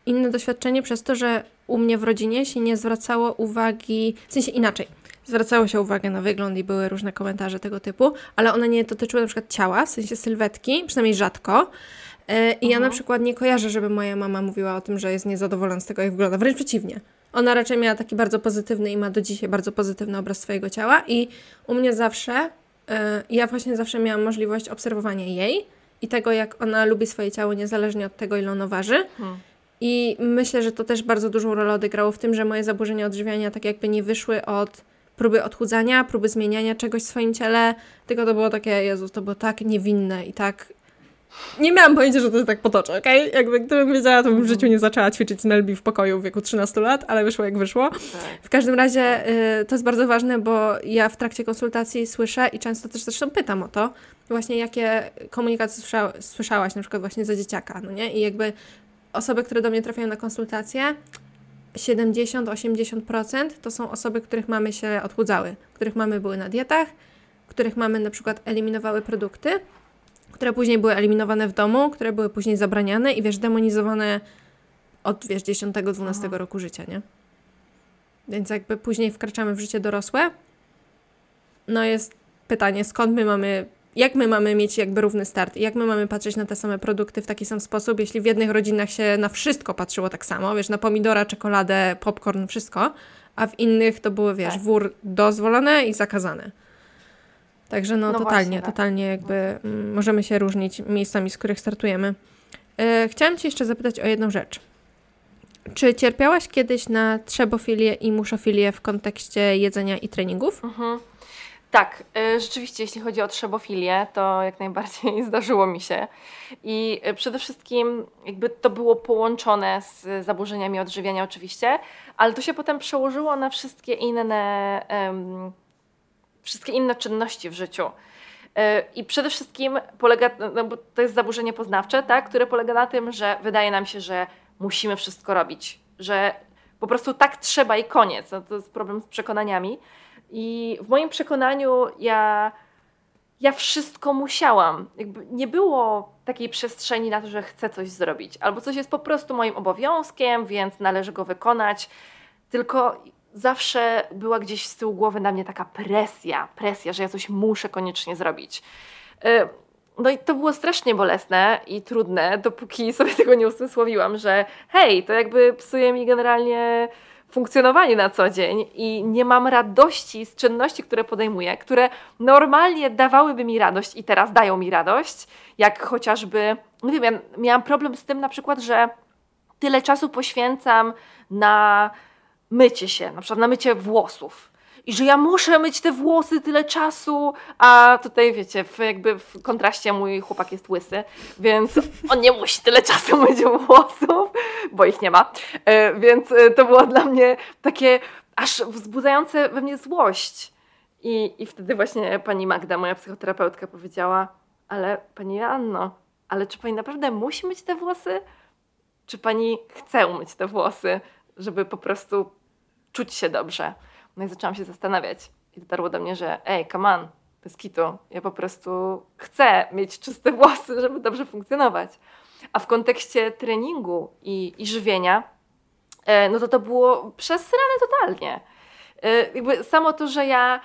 inne doświadczenie przez to, że u mnie w rodzinie się nie zwracało uwagi, w sensie inaczej zwracało się uwagę na wygląd i były różne komentarze tego typu, ale one nie dotyczyły na przykład ciała, w sensie sylwetki, przynajmniej rzadko. E, I ja na mhm. przykład nie kojarzę, żeby moja mama mówiła o tym, że jest niezadowolona z tego, jak wygląda. Wręcz przeciwnie. Ona raczej miała taki bardzo pozytywny i ma do dzisiaj bardzo pozytywny obraz swojego ciała i u mnie zawsze, e, ja właśnie zawsze miałam możliwość obserwowania jej i tego, jak ona lubi swoje ciało, niezależnie od tego, ile ono waży. Hmm. I myślę, że to też bardzo dużą rolę odegrało w tym, że moje zaburzenia odżywiania tak jakby nie wyszły od próby odchudzania, próby zmieniania czegoś w swoim ciele, tylko to było takie, Jezus, to było tak niewinne i tak... Nie miałam pojęcia, że to się tak potoczy, okej? Okay? Jakby gdybym wiedziała, to bym w życiu nie zaczęła ćwiczyć z Melbi w pokoju w wieku 13 lat, ale wyszło jak wyszło. Tak. W każdym razie y, to jest bardzo ważne, bo ja w trakcie konsultacji słyszę i często też zresztą pytam o to, właśnie jakie komunikacje słysza, słyszałaś na przykład właśnie za dzieciaka, no nie? I jakby osoby, które do mnie trafiają na konsultacje, 70-80% to są osoby, których mamy się odchudzały, których mamy były na dietach, których mamy na przykład eliminowały produkty, które później były eliminowane w domu, które były później zabraniane i wiesz, demonizowane od wiesz, 10-12 roku życia, nie? Więc jakby później wkraczamy w życie dorosłe. No jest pytanie, skąd my mamy jak my mamy mieć jakby równy start? Jak my mamy patrzeć na te same produkty w taki sam sposób, jeśli w jednych rodzinach się na wszystko patrzyło tak samo, wiesz, na pomidora, czekoladę, popcorn, wszystko, a w innych to były, wiesz, tak. wór dozwolone i zakazane. Także no, no totalnie, właśnie, tak. totalnie jakby mm, możemy się różnić miejscami, z których startujemy. Yy, chciałam Cię jeszcze zapytać o jedną rzecz. Czy cierpiałaś kiedyś na trzebofilię i muszofilię w kontekście jedzenia i treningów? Mhm. Tak, y, rzeczywiście, jeśli chodzi o trzebofilię, to jak najbardziej zdarzyło mi się. I y, przede wszystkim jakby to było połączone z zaburzeniami odżywiania oczywiście, ale to się potem przełożyło na wszystkie inne, um, wszystkie inne czynności w życiu. Y, I przede wszystkim polega, no bo to jest zaburzenie poznawcze, tak, które polega na tym, że wydaje nam się, że musimy wszystko robić, że po prostu tak trzeba i koniec. No to jest problem z przekonaniami. I w moim przekonaniu ja, ja wszystko musiałam. Jakby nie było takiej przestrzeni na to, że chcę coś zrobić, albo coś jest po prostu moim obowiązkiem, więc należy go wykonać. Tylko zawsze była gdzieś z tyłu głowy na mnie taka presja, presja, że ja coś muszę koniecznie zrobić. Y, no i to było strasznie bolesne i trudne, dopóki sobie tego nie usłyszałam, że hej, to jakby psuje mi generalnie funkcjonowanie na co dzień i nie mam radości z czynności, które podejmuję, które normalnie dawałyby mi radość i teraz dają mi radość, jak chociażby, nie wiem, ja miałam problem z tym na przykład, że tyle czasu poświęcam na mycie się, na przykład na mycie włosów i że ja muszę myć te włosy tyle czasu, a tutaj wiecie, w, jakby w kontraście mój chłopak jest łysy, więc on nie musi tyle czasu myć włosów, bo ich nie ma, e, więc e, to było dla mnie takie aż wzbudzające we mnie złość. I, I wtedy właśnie pani Magda, moja psychoterapeutka powiedziała, ale pani Anno, ale czy pani naprawdę musi myć te włosy? Czy pani chce umyć te włosy, żeby po prostu czuć się dobrze? No i zaczęłam się zastanawiać. I dotarło do mnie, że ej, come on, bez kitu, ja po prostu chcę mieć czyste włosy, żeby dobrze funkcjonować. A w kontekście treningu i, i żywienia, e, no to to było przesrane totalnie. E, jakby samo to, że ja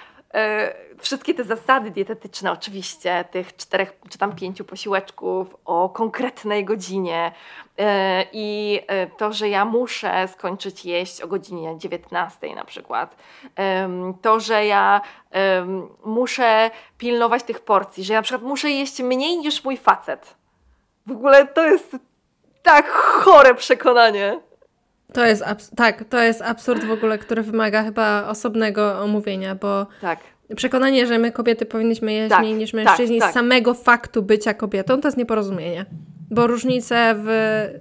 wszystkie te zasady dietetyczne, oczywiście, tych czterech czy tam pięciu posiłeczków o konkretnej godzinie e, i e, to, że ja muszę skończyć jeść o godzinie 19 na przykład, to, że ja muszę pilnować tych porcji, że ja na przykład muszę jeść mniej niż mój facet. W ogóle to jest tak chore przekonanie. To jest tak, to jest absurd w ogóle, który wymaga chyba osobnego omówienia, bo tak. przekonanie, że my kobiety powinniśmy jeść tak, mniej niż tak, mężczyźni tak, z samego faktu bycia kobietą, to jest nieporozumienie. Bo różnice w,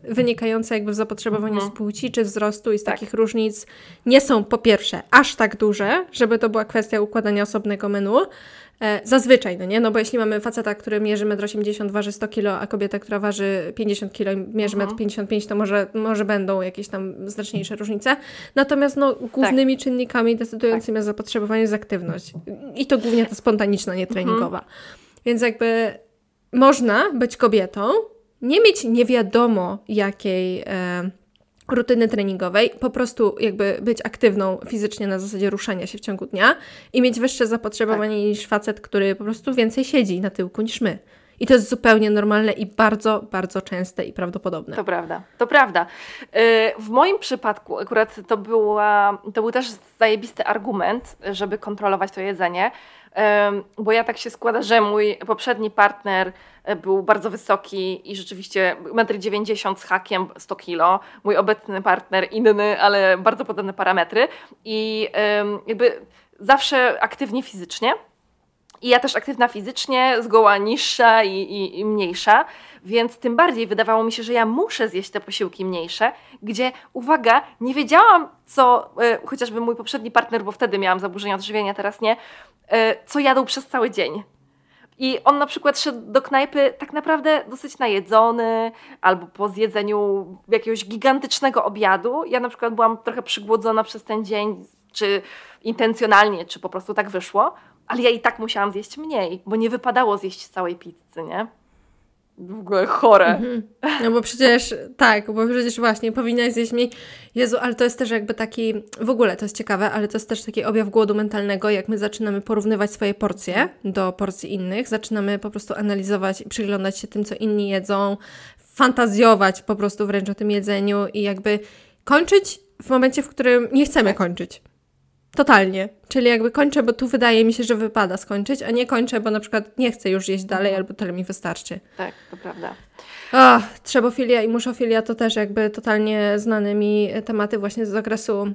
wynikające jakby w zapotrzebowaniu mhm. z płci czy wzrostu i z tak. takich różnic nie są po pierwsze aż tak duże, żeby to była kwestia układania osobnego menu, E, zazwyczaj, no nie? No bo jeśli mamy faceta, który mierzy 1,80 m, waży 100 kg, a kobietę, która waży 50 kg i mierzy 1,55 m, to może, może będą jakieś tam znaczniejsze różnice. Natomiast no, głównymi tak. czynnikami decydującymi tak. o zapotrzebowaniu jest aktywność. I to głównie ta spontaniczna, nie treningowa. Mhm. Więc jakby można być kobietą, nie mieć nie wiadomo jakiej... E, rutyny treningowej, po prostu jakby być aktywną fizycznie na zasadzie ruszania się w ciągu dnia i mieć wyższe zapotrzebowanie tak. niż facet, który po prostu więcej siedzi na tyłku niż my. I to jest zupełnie normalne i bardzo, bardzo częste i prawdopodobne. To prawda, to prawda. Y, w moim przypadku akurat to, była, to był też zajebisty argument, żeby kontrolować to jedzenie, bo ja tak się składa, że mój poprzedni partner e, był bardzo wysoki i rzeczywiście 1,90 m z hakiem 100 kg. Mój obecny partner inny, ale bardzo podobne parametry i jakby zawsze aktywnie fizycznie. I ja też aktywna fizycznie, zgoła niższa i, i, i, mniejsza, więc tym bardziej wydawało mi się, że ja muszę zjeść te posiłki mniejsze, gdzie, uwaga, nie wiedziałam, co y, chociażby mój poprzedni partner, bo wtedy miałam zaburzenia odżywienia, teraz nie, y, co jadł przez cały dzień. I on na przykład szedł do knajpy tak naprawdę dosyć najedzony, albo po zjedzeniu jakiegoś gigantycznego obiadu. Ja na przykład byłam trochę przygłodzona przez ten dzień, czy intencjonalnie, czy po prostu tak wyszło ale ja i tak musiałam zjeść mniej, bo nie wypadało zjeść całej pizzy, nie? W ogóle chore. Mhm. No bo przecież, tak, bo przecież właśnie powinnaś zjeść mniej. Jezu, ale to jest też jakby taki, w ogóle to jest ciekawe, ale to jest też taki objaw głodu mentalnego, jak my zaczynamy porównywać swoje porcje do porcji innych, zaczynamy po prostu analizować i przyglądać się tym, co inni jedzą, fantazjować po prostu wręcz o tym jedzeniu i jakby kończyć w momencie, w którym nie chcemy kończyć. Totalnie. Czyli jakby kończę, bo tu wydaje mi się, że wypada skończyć, a nie kończę, bo na przykład nie chcę już jeść dalej, albo tyle mi wystarczy. Tak, to prawda. Oh, trzebofilia i muszofilia to też jakby totalnie znane mi tematy właśnie z zakresu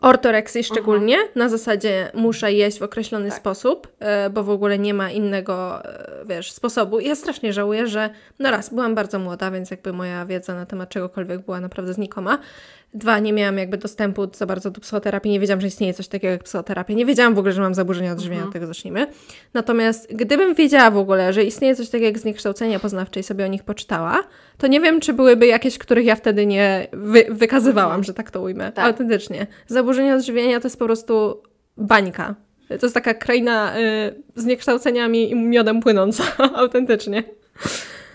ortoreksji mhm. szczególnie, na zasadzie muszę jeść w określony tak. sposób, e, bo w ogóle nie ma innego, e, wiesz, sposobu. I ja strasznie żałuję, że no raz, byłam bardzo młoda, więc jakby moja wiedza na temat czegokolwiek była naprawdę znikoma. Dwa, nie miałam jakby dostępu za bardzo do psychoterapii, nie wiedziałam, że istnieje coś takiego jak psychoterapia, nie wiedziałam w ogóle, że mam zaburzenia odżywiania, mhm. od tego zacznijmy. Natomiast gdybym wiedziała w ogóle, że istnieje coś takiego jak zniekształcenia poznawcze i sobie o nich poczytała, to nie wiem, czy byłyby jakieś, których ja wtedy nie wy wykazywałam, mhm. że tak to ujmę. Tak. Autentycznie. Zaburzenia odżywiania to jest po prostu bańka. To jest taka kraina y, z niekształceniami i miodem płynąca, autentycznie.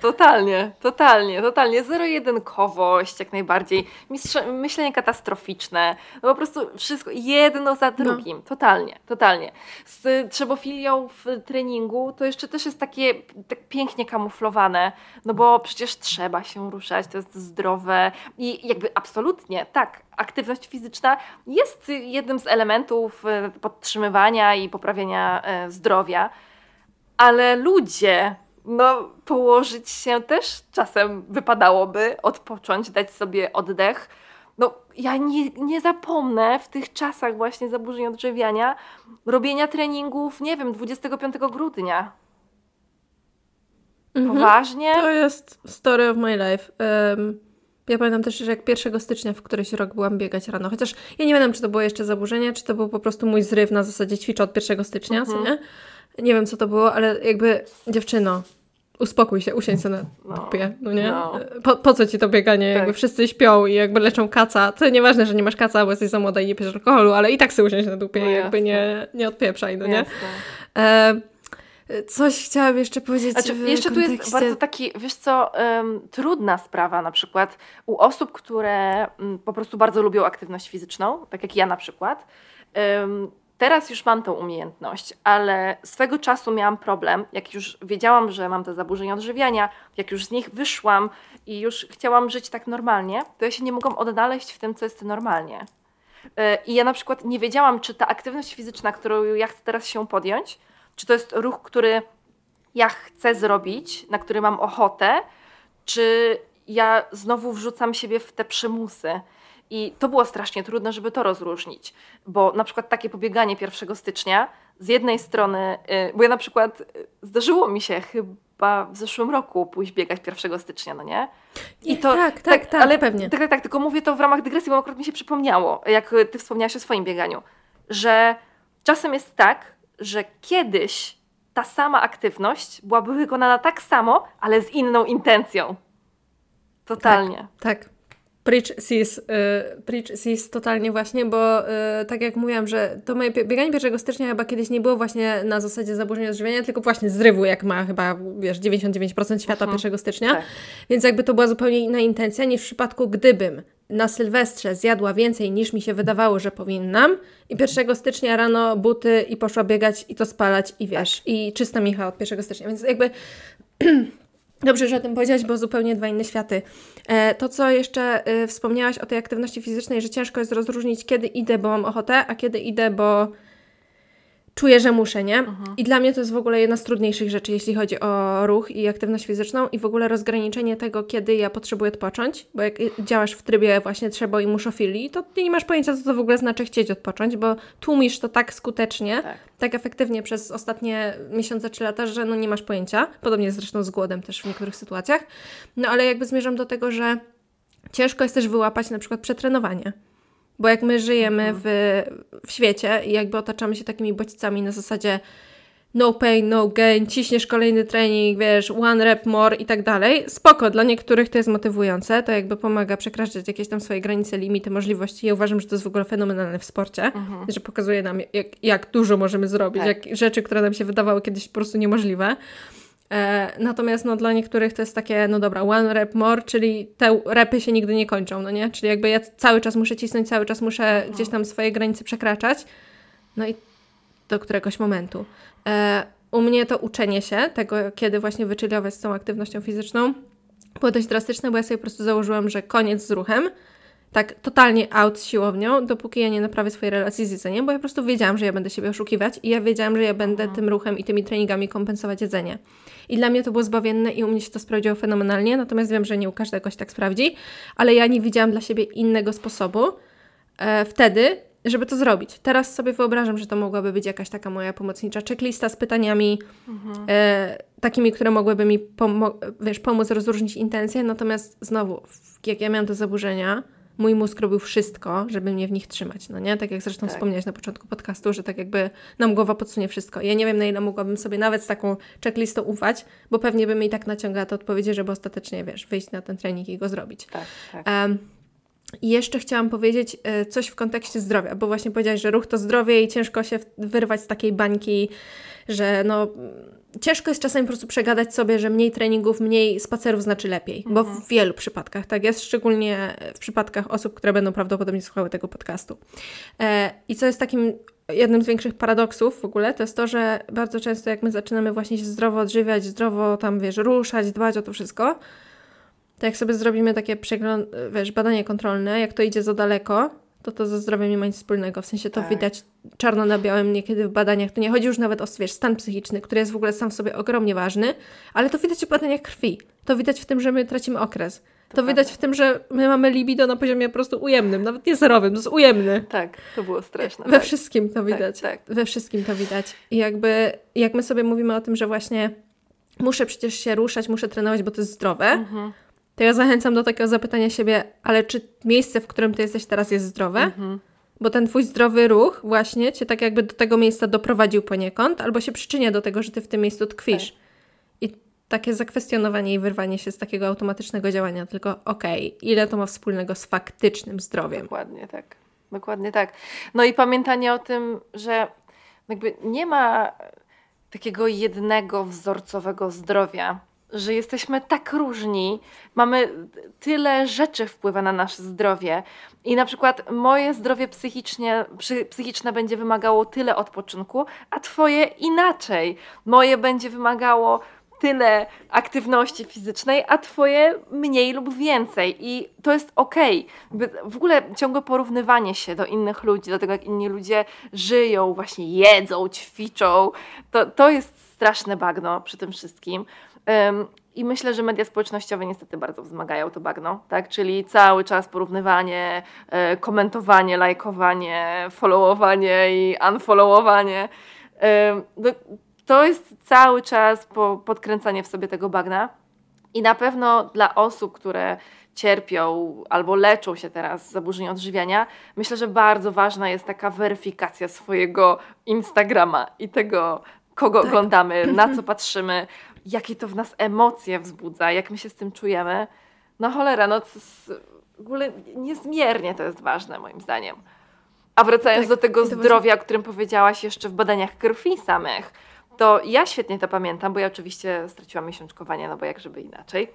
Totalnie, totalnie, totalnie. Zero-jedynkowość jak najbardziej. myślenie katastroficzne. No po prostu wszystko jedno za drugim. No. Totalnie, totalnie. Z trzebofilią w treningu to jeszcze też jest takie tak pięknie kamuflowane, no bo przecież trzeba się ruszać, to jest zdrowe i jakby absolutnie, tak, aktywność fizyczna jest jednym z elementów e, podtrzymywania i poprawiania e, zdrowia, ale ludzie no, położyć się też czasem wypadałoby, odpocząć, dać sobie oddech. No, ja nie, nie zapomnę w tych czasach właśnie zaburzeń odżywiania robienia treningów, nie wiem, 25 grudnia. Mhm. Poważnie? To jest story of my life. Um, ja pamiętam też, że jak 1 stycznia w któryś rok byłam biegać rano, chociaż ja nie wiem, czy to było jeszcze zaburzenie, czy to był po prostu mój zryw na zasadzie ćwiczę od 1 stycznia, mhm. nie? Nie wiem, co to było, ale jakby dziewczyno, uspokój się, usiądź sobie na no, dupie, no nie? No. Po, po, co ci to bieganie? Tak. Jakby wszyscy śpią i jakby leczą kaca. To nieważne, że nie masz kaca, bo jesteś za młoda i nie pijesz alkoholu, ale i tak sobie usiądź na dupie no, jakby nie, nie odpieprzaj, no nie? E, coś chciałam jeszcze powiedzieć znaczy, Jeszcze kontekście... tu jest bardzo taki, wiesz co, um, trudna sprawa na przykład u osób, które um, po prostu bardzo lubią aktywność fizyczną, tak jak ja na przykład. Um, Teraz już mam tą umiejętność, ale swego czasu miałam problem, jak już wiedziałam, że mam te zaburzenia odżywiania, jak już z nich wyszłam i już chciałam żyć tak normalnie, to ja się nie mogłam odnaleźć w tym, co jest normalnie. E, I ja na przykład nie wiedziałam, czy ta aktywność fizyczna, którą ja chcę teraz się podjąć, czy to jest ruch, który ja chcę zrobić, na który mam ochotę, czy ja znowu wrzucam siebie w te przymusy. I to było strasznie trudne, żeby to rozróżnić, bo na przykład takie pobieganie 1 stycznia, z jednej strony, y, bo ja na przykład y, zdarzyło mi się chyba w zeszłym roku pójść biegać 1 stycznia, no nie? I to, tak, tak, tak, ale pewnie. Tak, tak, tak, tylko mówię to w ramach dygresji, bo akurat mi się przypomniało, jak ty wspomniałaś o swoim bieganiu, że czasem jest tak, że kiedyś ta sama aktywność byłaby wykonana tak samo, ale z inną intencją. Totalnie. Tak. tak. Preach sis, y, preach sis totalnie właśnie, bo y, tak jak mówiłam, że to moje bieganie 1 stycznia chyba kiedyś nie było właśnie na zasadzie zaburzenia odżywiania, tylko właśnie zrywu, jak ma chyba, wiesz, 99% świata mhm. 1 stycznia. Tak. Więc jakby to była zupełnie inna intencja niż w przypadku, gdybym na Sylwestrze zjadła więcej niż mi się wydawało, że powinnam i 1 stycznia rano buty i poszła biegać i to spalać i wiesz, tak. i czysta Micha od 1 stycznia, więc jakby dobrze, że o tym powiedziałaś, bo zupełnie dwa inne światy. E, to, co jeszcze y, wspomniałaś o tej aktywności fizycznej, że ciężko jest rozróżnić, kiedy idę, bo mam ochotę, a kiedy idę, bo czuję, że muszę, nie? Mhm. I dla mnie to jest w ogóle jedna z trudniejszych rzeczy, jeśli chodzi o ruch i aktywność fizyczną i w ogóle rozgraniczenie tego, kiedy ja potrzebuję odpocząć, bo jak działasz w trybie właśnie trzeba i muszofilii, to ty nie masz pojęcia, co to w ogóle znaczy chcieć odpocząć, bo tłumisz to tak skutecznie, tak, tak efektywnie przez ostatnie miesiące czy lata, że no nie masz pojęcia. Podobnie zresztą z głodem też w niektórych sytuacjach. No ale jakby zmierzam do tego, że ciężko jest też wyłapać na przykład przetrenowanie. Bo jak my żyjemy mhm. w, w świecie i jakby otaczamy się takimi bodźcami na zasadzie no pain, no gain, ciśniesz kolejny trening, wiesz, one rep more i tak dalej. Spoko, dla niektórych to jest motywujące, to jakby pomaga przekraczać jakieś tam swoje granice, limity, możliwości. Ja uważam, że to jest w ogóle fenomenalne w sporcie, mhm. że pokazuje nam, jak, jak dużo możemy zrobić, tak. jak rzeczy, które nam się wydawały kiedyś po prostu niemożliwe. E, natomiast no, dla niektórych to jest takie, no dobra, one rep more, czyli te repy się nigdy nie kończą, no nie? Czyli jakby ja cały czas muszę cisnąć, cały czas muszę no. gdzieś tam swoje granice przekraczać. No i do któregoś momentu. E, u mnie to uczenie się tego, kiedy właśnie wychillować z tą aktywnością fizyczną było dość drastyczne, bo ja sobie po prostu założyłam, że koniec z ruchem tak totalnie out z siłownią, dopóki ja nie naprawię swojej relacji z jedzeniem, bo ja po prostu wiedziałam, że ja będę siebie oszukiwać i ja wiedziałam, że ja będę tym ruchem i tymi treningami kompensować jedzenie. I dla mnie to było zbawienne i u mnie się to sprawdziło fenomenalnie, natomiast wiem, że nie u każdego się tak sprawdzi, ale ja nie widziałam dla siebie innego sposobu e, wtedy, żeby to zrobić. Teraz sobie wyobrażam, że to mogłaby być jakaś taka moja pomocnicza checklista z pytaniami mhm. e, takimi, które mogłyby mi pomo wiesz, pomóc rozróżnić intencje, natomiast znowu, jak ja miałam te zaburzenia, mój mózg robił wszystko, żeby mnie w nich trzymać, no nie? Tak jak zresztą tak. wspomniałeś na początku podcastu, że tak jakby nam głowa podsunie wszystko. Ja nie wiem, na ile mogłabym sobie nawet z taką checklistą ufać, bo pewnie by mi i tak naciągała te odpowiedzi, żeby ostatecznie, wiesz, wyjść na ten trening i go zrobić. Tak, tak. Um, i jeszcze chciałam powiedzieć e, coś w kontekście zdrowia, bo właśnie powiedziałaś, że ruch to zdrowie i ciężko się wyrwać z takiej bańki, że no ciężko jest czasami po prostu przegadać sobie, że mniej treningów, mniej spacerów znaczy lepiej, bo w mhm. wielu przypadkach tak jest, szczególnie w przypadkach osób, które będą prawdopodobnie słuchały tego podcastu. E, I co jest takim jednym z większych paradoksów w ogóle, to jest to, że bardzo często jak my zaczynamy właśnie się zdrowo odżywiać, zdrowo tam, wiesz, ruszać, dbać o to wszystko, to jak sobie zrobimy takie przegląd, wiesz, badanie kontrolne, jak to idzie za daleko, to to ze zdrowiem nie ma nic wspólnego. W sensie to tak. widać czarno na białym niekiedy w badaniach. To nie chodzi już nawet o wiesz, stan psychiczny, który jest w ogóle sam w sobie ogromnie ważny, ale to widać w badaniach krwi. To widać w tym, że my tracimy okres. To, to widać w tym, że my mamy libido na poziomie po prostu ujemnym, nawet nie zerowym, to jest ujemny. Tak, to było straszne. We tak. wszystkim to tak, widać. Tak, tak. We wszystkim to widać. I jakby, jak my sobie mówimy o tym, że właśnie muszę przecież się ruszać, muszę trenować, bo to jest zdrowe, mhm to ja zachęcam do takiego zapytania siebie, ale czy miejsce, w którym ty jesteś teraz jest zdrowe? Mhm. Bo ten twój zdrowy ruch właśnie cię tak jakby do tego miejsca doprowadził poniekąd, albo się przyczynia do tego, że ty w tym miejscu tkwisz. Tak. I takie zakwestionowanie i wyrwanie się z takiego automatycznego działania, tylko okej, okay, ile to ma wspólnego z faktycznym zdrowiem? Dokładnie tak. Dokładnie tak. No i pamiętanie o tym, że jakby nie ma takiego jednego wzorcowego zdrowia że jesteśmy tak różni, mamy tyle rzeczy wpływa na nasze zdrowie. I na przykład moje zdrowie psychicznie, psychiczne będzie wymagało tyle odpoczynku, a twoje inaczej. Moje będzie wymagało tyle aktywności fizycznej, a twoje mniej lub więcej. I to jest okej. Okay. W ogóle ciągłe porównywanie się do innych ludzi, do tego, jak inni ludzie żyją, właśnie jedzą, ćwiczą, to, to jest straszne bagno przy tym wszystkim. I myślę, że media społecznościowe niestety bardzo wzmagają to bagno, tak? Czyli cały czas porównywanie, e, komentowanie, lajkowanie, followowanie i unfollowowanie. No, to jest cały czas podkręcanie w sobie tego bagna. I na pewno dla osób, które cierpią albo leczą się teraz z zaburzeń odżywiania, myślę, że bardzo ważna jest taka weryfikacja swojego Instagrama i tego, kogo tak. oglądamy, na co patrzymy, jakie to w nas emocje wzbudza, jak my się z tym czujemy. No cholera, no w ogóle niezmiernie to jest ważne moim zdaniem. A wracając tak, do tego zdrowia, o którym powiedziałaś jeszcze w badaniach krwi samych, to ja świetnie to pamiętam, bo ja oczywiście straciłam miesiączkowanie, no bo jak żeby inaczej.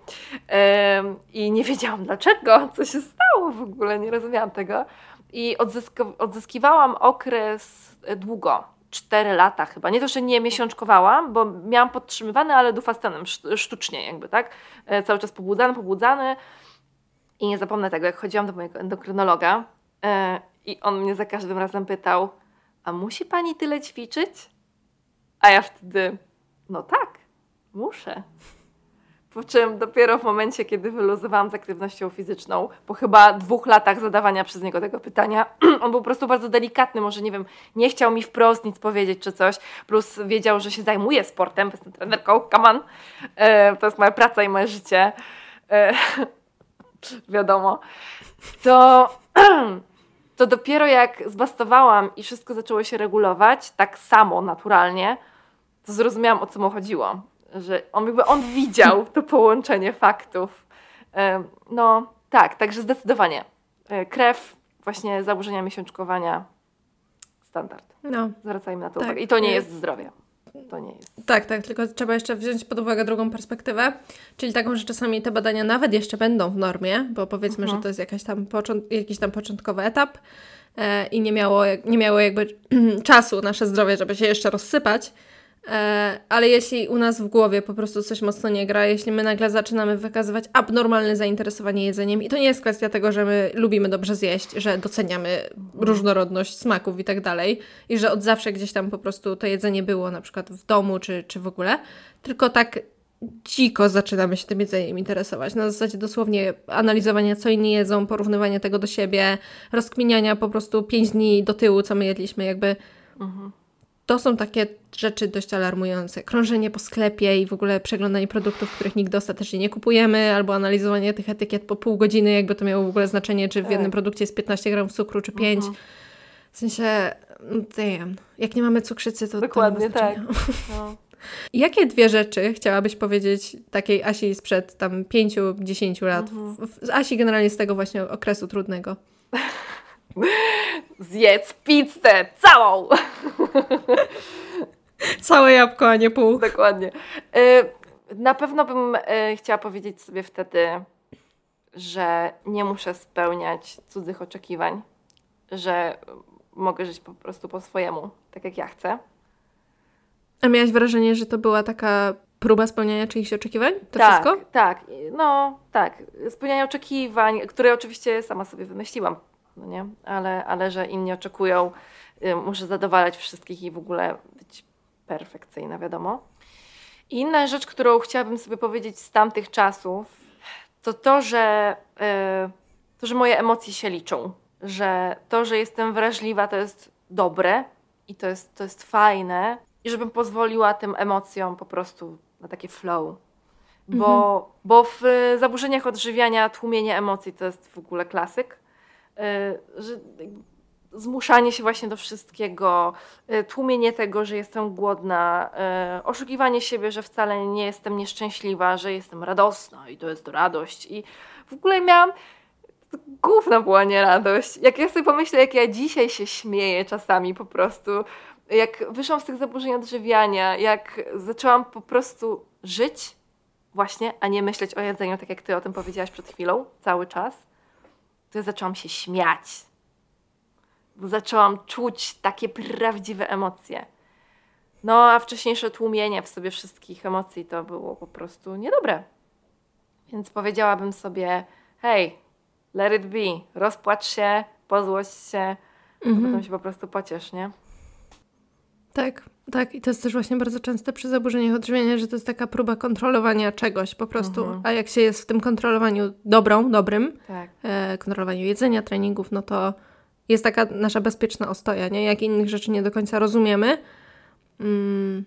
I nie wiedziałam dlaczego, co się stało w ogóle, nie rozumiałam tego. I odzyskiwałam okres długo, 4 lata chyba. Nie to, że nie miesiączkowałam, bo miałam podtrzymywany, ale dufastenem, sztucznie jakby, tak? E, cały czas pobudzany, pobudzany. I nie zapomnę tego, jak chodziłam do mojego endokrynologa e, i on mnie za każdym razem pytał, a musi pani tyle ćwiczyć? A ja wtedy, no tak, muszę. Po czym dopiero w momencie, kiedy wyluzowałam z aktywnością fizyczną, po chyba dwóch latach zadawania przez niego tego pytania, on był po prostu bardzo delikatny, może nie wiem, nie chciał mi wprost nic powiedzieć czy coś, plus wiedział, że się zajmuje sportem, jestem trenerką, come on, e, to jest moja praca i moje życie, e, wiadomo, to, to dopiero jak zbastowałam i wszystko zaczęło się regulować, tak samo, naturalnie, to zrozumiałam, o co mu chodziło. Że on, jakby on widział to połączenie faktów. No tak, także zdecydowanie. E, krew, właśnie zaburzenia miesiączkowania, standard. No. Zwracajmy na to tak. uwagę. I to nie jest zdrowie. To nie jest. Tak, tak, tylko trzeba jeszcze wziąć pod uwagę drugą perspektywę, czyli taką, że czasami te badania nawet jeszcze będą w normie, bo powiedzmy, mhm. że to jest jakaś tam jakiś tam początkowy etap e, i nie miało, nie miało jakby czasu nasze zdrowie, żeby się jeszcze rozsypać, ale jeśli u nas w głowie po prostu coś mocno nie gra, jeśli my nagle zaczynamy wykazywać abnormalne zainteresowanie jedzeniem, i to nie jest kwestia tego, że my lubimy dobrze zjeść, że doceniamy różnorodność smaków i tak dalej, i że od zawsze gdzieś tam po prostu to jedzenie było, na przykład w domu czy, czy w ogóle, tylko tak dziko zaczynamy się tym jedzeniem interesować. Na zasadzie dosłownie analizowania, co inni jedzą, porównywania tego do siebie, rozkminiania po prostu pięć dni do tyłu, co my jedliśmy, jakby. Mhm to są takie rzeczy dość alarmujące. Krążenie po sklepie i w ogóle przeglądanie produktów, których nigdy ostatecznie nie kupujemy, albo analizowanie tych etykiet po pół godziny, jakby to miało w ogóle znaczenie, czy w jednym tak. produkcie jest 15 gramów cukru, czy 5. Mhm. W sensie, no damn, jak nie mamy cukrzycy, to Dokładnie to tak. No. Jakie dwie rzeczy chciałabyś powiedzieć takiej Asi sprzed tam 5-10 lat? Mhm. Z Asi generalnie z tego właśnie okresu trudnego. Zjedz pizzę całą! Całe jabłko, a nie pół. Dokładnie. Y, na pewno bym y, chciała powiedzieć sobie wtedy, że nie muszę spełniać cudzych oczekiwań, że mogę żyć po prostu po swojemu, tak jak ja chcę. A miałaś wrażenie, że to była taka próba spełniania czyichś oczekiwań? To tak, wszystko? Tak, no tak. Spełniania oczekiwań, które oczywiście sama sobie wymyśliłam no nie? Ale, ale że inni oczekują, muszę zadowalać wszystkich i w ogóle być perfekcyjna, wiadomo. I inna rzecz, którą chciałabym sobie powiedzieć z tamtych czasów, to to, że, y, to, że moje emocje się liczą. Że to, że jestem wrażliwa, to jest dobre i to jest, to jest fajne. I żebym pozwoliła tym emocjom po prostu na takie flow. Bo, mhm. bo w zaburzeniach odżywiania tłumienie emocji to jest w ogóle klasyk. E, że zmuszanie się właśnie do wszystkiego, e, tłumienie tego, że jestem głodna, e, oszukiwanie siebie, że wcale nie jestem nieszczęśliwa, że jestem radosna i to jest radość. I w ogóle miałam. Główna była nie radość. Jak ja sobie pomyślę, jak ja dzisiaj się śmieję czasami po prostu, jak wyszłam z tych zaburzeń odżywiania, jak zaczęłam po prostu żyć właśnie, a nie myśleć o jedzeniu, tak jak ty o tym powiedziałaś przed chwilą, cały czas to ja zaczęłam się śmiać. Bo zaczęłam czuć takie prawdziwe emocje. No, a wcześniejsze tłumienie w sobie wszystkich emocji to było po prostu niedobre. Więc powiedziałabym sobie: hej, let it be, rozpłacz się, pozłość się, mhm. a potem się po prostu pociesz, nie? Tak, tak. I to jest też właśnie bardzo częste przy zaburzeniach odżywiania, że to jest taka próba kontrolowania czegoś po prostu. Mhm. A jak się jest w tym kontrolowaniu dobrą, dobrym, tak. e, kontrolowaniu jedzenia, treningów, no to jest taka nasza bezpieczna ostoja, nie? Jak innych rzeczy nie do końca rozumiemy. Mm.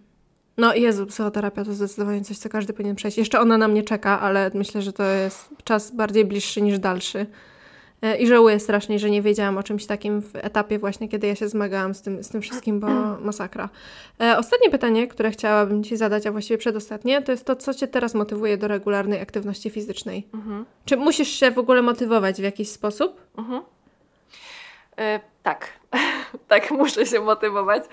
No Jezu, psychoterapia to zdecydowanie coś, co każdy powinien przejść. Jeszcze ona na mnie czeka, ale myślę, że to jest czas bardziej bliższy niż dalszy. E, I żałuję strasznie, że nie wiedziałam o czymś takim w etapie właśnie, kiedy ja się zmagałam z tym, z tym wszystkim, bo masakra. E, ostatnie pytanie, które chciałabym Ci zadać, a właściwie przedostatnie, to jest to, co Cię teraz motywuje do regularnej aktywności fizycznej. Mhm. Czy musisz się w ogóle motywować w jakiś sposób? Mhm. E, tak. tak muszę się motywować,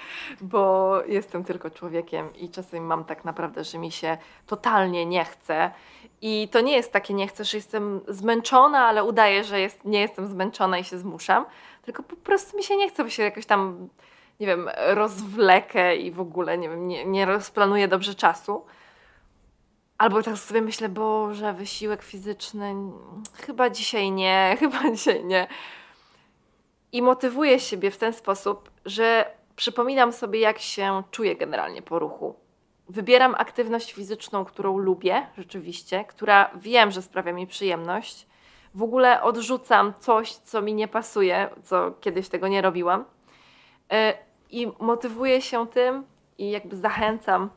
bo jestem tylko człowiekiem i czasem mam tak naprawdę, że mi się totalnie nie chce. I to nie jest takie nie chcę, że jestem zmęczona, ale udaję, że jest, nie jestem zmęczona i się zmuszam, tylko po prostu mi się nie chce, bo się jakoś tam, nie wiem, rozwlekę i w ogóle, nie wiem, nie, nie rozplanuję dobrze czasu. Albo tak sobie myślę, Boże, wysiłek fizyczny, chyba dzisiaj nie, chyba dzisiaj nie. I motywuję siebie w ten sposób, że przypominam sobie, jak się czuję generalnie po ruchu. Wybieram aktywność fizyczną, którą lubię rzeczywiście, która wiem, że sprawia mi przyjemność. W ogóle odrzucam coś, co mi nie pasuje, co kiedyś tego nie robiłam. E, I motywuję się tym i jakby zachęcam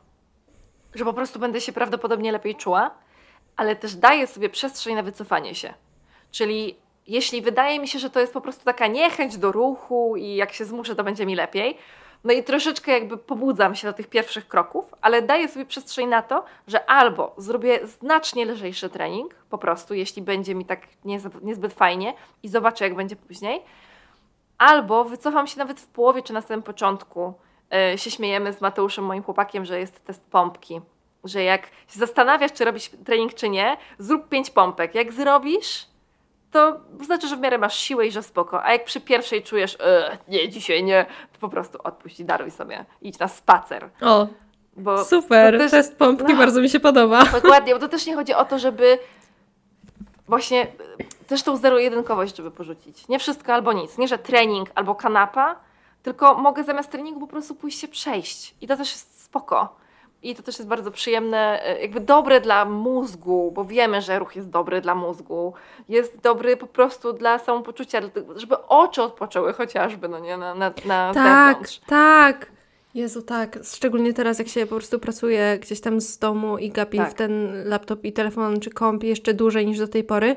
że po prostu będę się prawdopodobnie lepiej czuła, ale też daję sobie przestrzeń na wycofanie się. Czyli jeśli wydaje mi się, że to jest po prostu taka niechęć do ruchu i jak się zmuszę, to będzie mi lepiej, no i troszeczkę jakby pobudzam się do tych pierwszych kroków, ale daję sobie przestrzeń na to, że albo zrobię znacznie lżejszy trening, po prostu, jeśli będzie mi tak niezbyt fajnie i zobaczę, jak będzie później, albo wycofam się nawet w połowie czy na samym początku E, się śmiejemy z Mateuszem, moim chłopakiem, że jest test pompki. Że jak się zastanawiasz, czy robisz trening, czy nie, zrób pięć pompek. Jak zrobisz, to znaczy, że w miarę masz siłę i że spoko. A jak przy pierwszej czujesz, nie, dzisiaj nie, to po prostu odpuść i daruj sobie. Idź na spacer. O, bo super, też, test pompki no, bardzo mi się podoba. Dokładnie, bo to też nie chodzi o to, żeby właśnie też tą zero-jedynkowość, żeby porzucić. Nie wszystko albo nic. Nie, że trening albo kanapa, tylko mogę zamiast treningu po prostu pójść się przejść. I to też jest spoko. I to też jest bardzo przyjemne, e, jakby dobre dla mózgu, bo wiemy, że ruch jest dobry dla mózgu. Jest dobry po prostu dla samopoczucia, żeby oczy odpoczęły chociażby, no nie, na, na, na tak, zewnątrz. Tak, Jezu, tak. Szczególnie teraz, jak się po prostu pracuje gdzieś tam z domu i gapi tak. w ten laptop i telefon czy komp jeszcze dłużej niż do tej pory,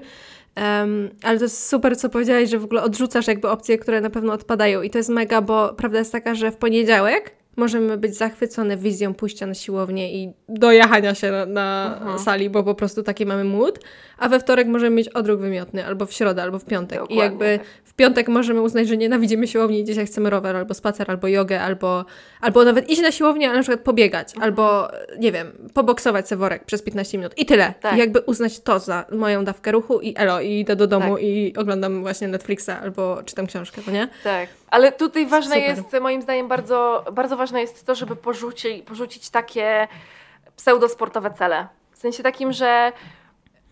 Um, ale to jest super, co powiedziałeś, że w ogóle odrzucasz jakby opcje, które na pewno odpadają. I to jest mega, bo prawda jest taka, że w poniedziałek możemy być zachwycone wizją pójścia na siłownię i dojechania się na, na mhm. sali, bo po prostu taki mamy mood, a we wtorek możemy mieć odruch wymiotny, albo w środę, albo w piątek. Dokładnie, I jakby tak. w piątek możemy uznać, że nienawidzimy siłowni i dzisiaj chcemy rower, albo spacer, albo jogę, albo, albo nawet iść na siłownię, ale na przykład pobiegać, mhm. albo nie wiem, poboksować sobie worek przez 15 minut i tyle. Tak. I jakby uznać to za moją dawkę ruchu i elo, i idę do domu tak. i oglądam właśnie Netflixa albo czytam książkę, to nie? Tak. Ale tutaj ważne Super. jest, moim zdaniem, bardzo, bardzo ważne jest to, żeby porzucić, porzucić takie pseudosportowe cele. W sensie takim, że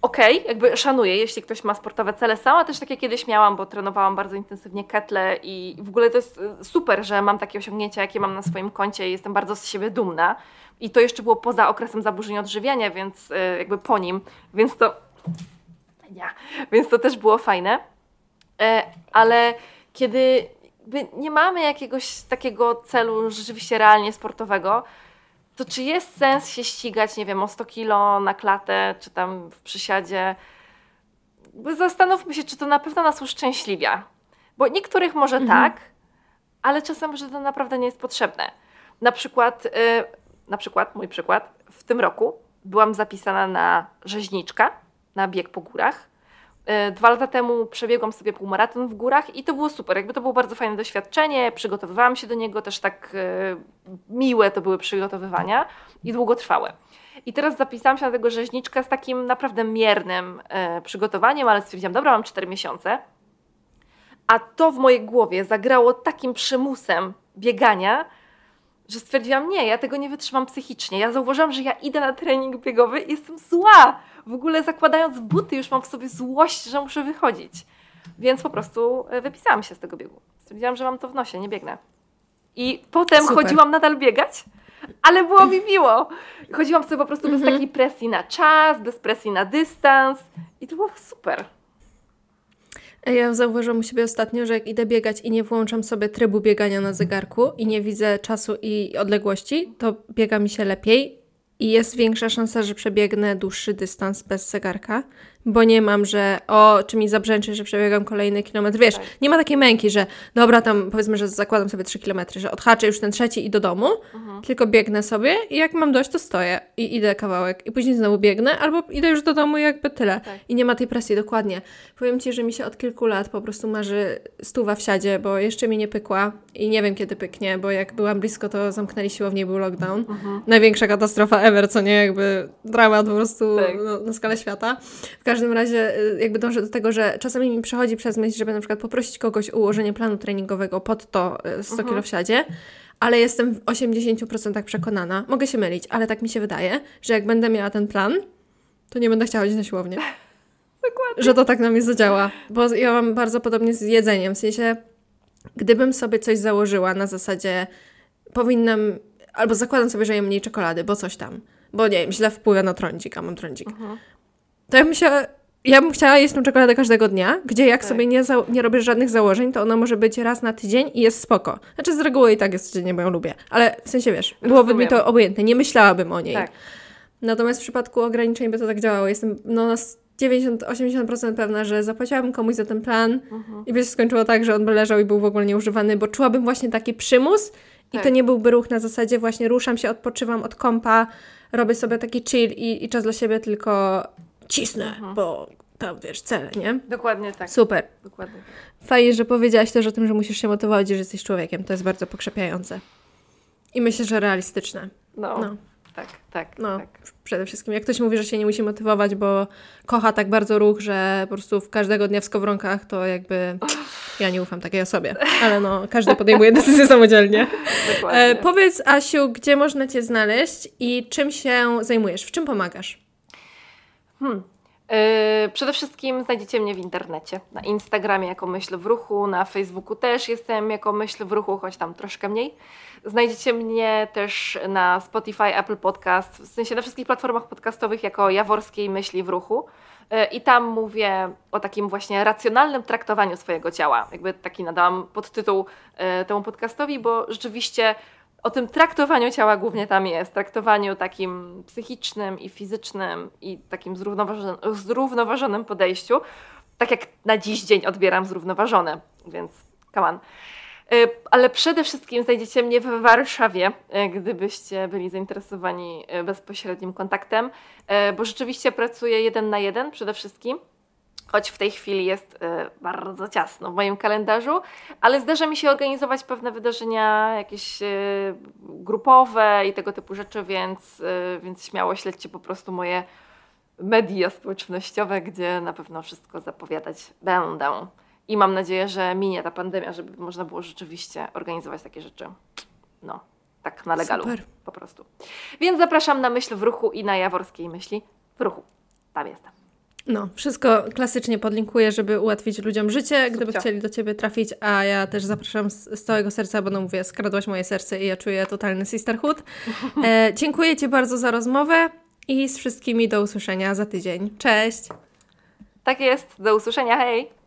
okej, okay, jakby szanuję, jeśli ktoś ma sportowe cele. Sama też takie kiedyś miałam, bo trenowałam bardzo intensywnie ketle i w ogóle to jest y, super, że mam takie osiągnięcia, jakie mam na swoim koncie i jestem bardzo z siebie dumna. I to jeszcze było poza okresem zaburzeń odżywiania, więc y, jakby po nim, więc to... Ja. Więc to też było fajne. E, ale kiedy nie mamy jakiegoś takiego celu rzeczywiście realnie sportowego, to czy jest sens się ścigać, nie wiem, o 100 kilo na klatę, czy tam w przysiadzie? Zastanówmy się, czy to na pewno nas uszczęśliwia. Bo niektórych może mhm. tak, ale czasem może to naprawdę nie jest potrzebne. Na przykład, yy, na przykład, mój przykład, w tym roku byłam zapisana na rzeźniczka, na bieg po górach. E, dwa lata temu przebiegłam sobie półmaraton w górach i to było super. Jakby to było bardzo fajne doświadczenie. Przygotowywałam się do niego też tak e, miłe to były przygotowywania i długotrwałe. I teraz zapisałam się na tego rzeźniczka z takim naprawdę miernym e, przygotowaniem, ale stwierdziłam, dobra, mam 4 miesiące. A to w mojej głowie zagrało takim przymusem biegania, że stwierdziłam, nie, ja tego nie wytrzymam psychicznie. Ja zauważyłam, że ja idę na trening biegowy i jestem zła. W ogóle zakładając buty już mam w sobie złość, że muszę wychodzić. Więc po prostu e, wypisałam się z tego biegu. Stwierdziłam, że mam to w nosie, nie biegnę. I potem Super. chodziłam nadal biegać, ale było mi miło. Chodziłam sobie po prostu bez mhm. takiej presji na czas, bez presji na dystans i to było super. Ja zauważyłam u siebie ostatnio, że jak idę biegać i nie włączam sobie trybu biegania na zegarku i nie widzę czasu i odległości, to biega mi się lepiej i jest większa szansa, że przebiegnę dłuższy dystans bez zegarka, bo nie mam, że o, czy mi zabrzęczy, że przebiegam kolejny kilometr. Wiesz, tak. nie ma takiej męki, że dobra, tam powiedzmy, że zakładam sobie 3 kilometry, że odhaczę już ten trzeci i do domu, mhm. tylko biegnę sobie i jak mam dość, to stoję i idę kawałek i później znowu biegnę, albo idę już do domu i jakby tyle. Tak. I nie ma tej presji, dokładnie. Powiem Ci, że mi się od kilku lat po prostu marzy stuwa w siadzie, bo jeszcze mi nie pykła i nie wiem kiedy pyknie, bo jak byłam blisko, to zamknęli siłownię był lockdown. Mhm. Największa katastrofa ever, co nie, jakby dramat po prostu tak. no, na skalę świata. W każdym razie y, jakby dążę do tego, że czasami mi przychodzi przez myśl, żeby na przykład poprosić kogoś o ułożenie planu treningowego pod to 100 mhm. kilo w siadzie, ale jestem w 80% przekonana, mogę się mylić, ale tak mi się wydaje, że jak będę miała ten plan, to nie będę chciała iść na siłownię. Dokładnie. Że to tak na mnie zadziała. Bo ja mam bardzo podobnie z jedzeniem. W sensie, gdybym sobie coś założyła na zasadzie, powinnam, albo zakładam sobie, że jem mniej czekolady, bo coś tam, bo nie wiem, źle wpływa na trądzik, a mam trądzik. Mhm. To ja bym się ja bym chciała jeść tą czekoladę każdego dnia, gdzie jak tak. sobie nie, nie robisz żadnych założeń, to ona może być raz na tydzień i jest spoko. Znaczy z reguły i tak jest codziennie, bo ją lubię. Ale w sensie, wiesz, byłoby mi to obojętne, nie myślałabym o niej. Tak. Natomiast w przypadku ograniczeń by to tak działało. Jestem no, na 90-80% pewna, że zapłaciłabym komuś za ten plan mhm. i by się skończyło tak, że on by leżał i był w ogóle nieużywany, bo czułabym właśnie taki przymus i to tak. nie byłby ruch na zasadzie właśnie ruszam się, odpoczywam od kompa, robię sobie taki chill i, i czas dla siebie, tylko cisnę, mhm. bo tam wiesz, cele, nie? Dokładnie tak. Super. Dokładnie tak. Fajnie, że powiedziałaś też o tym, że musisz się motywować, że jesteś człowiekiem. To jest bardzo pokrzepiające. I myślę, że realistyczne. No. no. Tak, tak, no, tak. Przede wszystkim, jak ktoś mówi, że się nie musi motywować, bo kocha tak bardzo ruch, że po prostu w każdego dnia w skowronkach, to jakby ja nie ufam takiej osobie. Ale no, każdy podejmuje decyzję samodzielnie. E, powiedz, Asiu, gdzie można Cię znaleźć i czym się zajmujesz? W czym pomagasz? Hmm. Yy, przede wszystkim znajdziecie mnie w internecie, na Instagramie jako Myśl w Ruchu, na Facebooku też jestem jako Myśl w Ruchu, choć tam troszkę mniej. Znajdziecie mnie też na Spotify, Apple Podcast, w sensie na wszystkich platformach podcastowych jako Jaworskiej Myśli w Ruchu. Yy, I tam mówię o takim właśnie racjonalnym traktowaniu swojego ciała. Jakby taki nadałam podtytuł yy, temu podcastowi, bo rzeczywiście o tym traktowaniu ciała głównie tam jest. Traktowaniu takim psychicznym i fizycznym i takim zrównoważonym, zrównoważonym podejściu. Tak jak na dziś dzień odbieram zrównoważone, więc come on. Y, ale przede wszystkim znajdziecie mnie w Warszawie, y, gdybyście byli zainteresowani y, bezpośrednim kontaktem, bo rzeczywiście pracuję jeden na jeden przede wszystkim choć w tej chwili jest y, bardzo ciasno w moim kalendarzu, ale zdarza mi się organizować pewne wydarzenia jakieś y, grupowe i tego typu rzeczy, więc, y, więc śmiało śledźcie po prostu moje media społecznościowe, gdzie na pewno wszystko zapowiadać będę. I mam nadzieję, że minie ta pandemia, żeby można było rzeczywiście organizować takie rzeczy. No, tak na legalu Super. po prostu. Więc zapraszam na Myśl w Ruchu i na Jaworskiej Myśli w Ruchu. Tam jestem. No, wszystko klasycznie podlinkuję, żeby ułatwić ludziom życie, gdyby chcieli do Ciebie trafić, a ja też zapraszam z, z całego serca, bo no mówię, skradłaś moje serce i ja czuję totalny sisterhood. E, dziękuję Ci bardzo za rozmowę i z wszystkimi do usłyszenia za tydzień. Cześć! Tak jest, do usłyszenia, hej!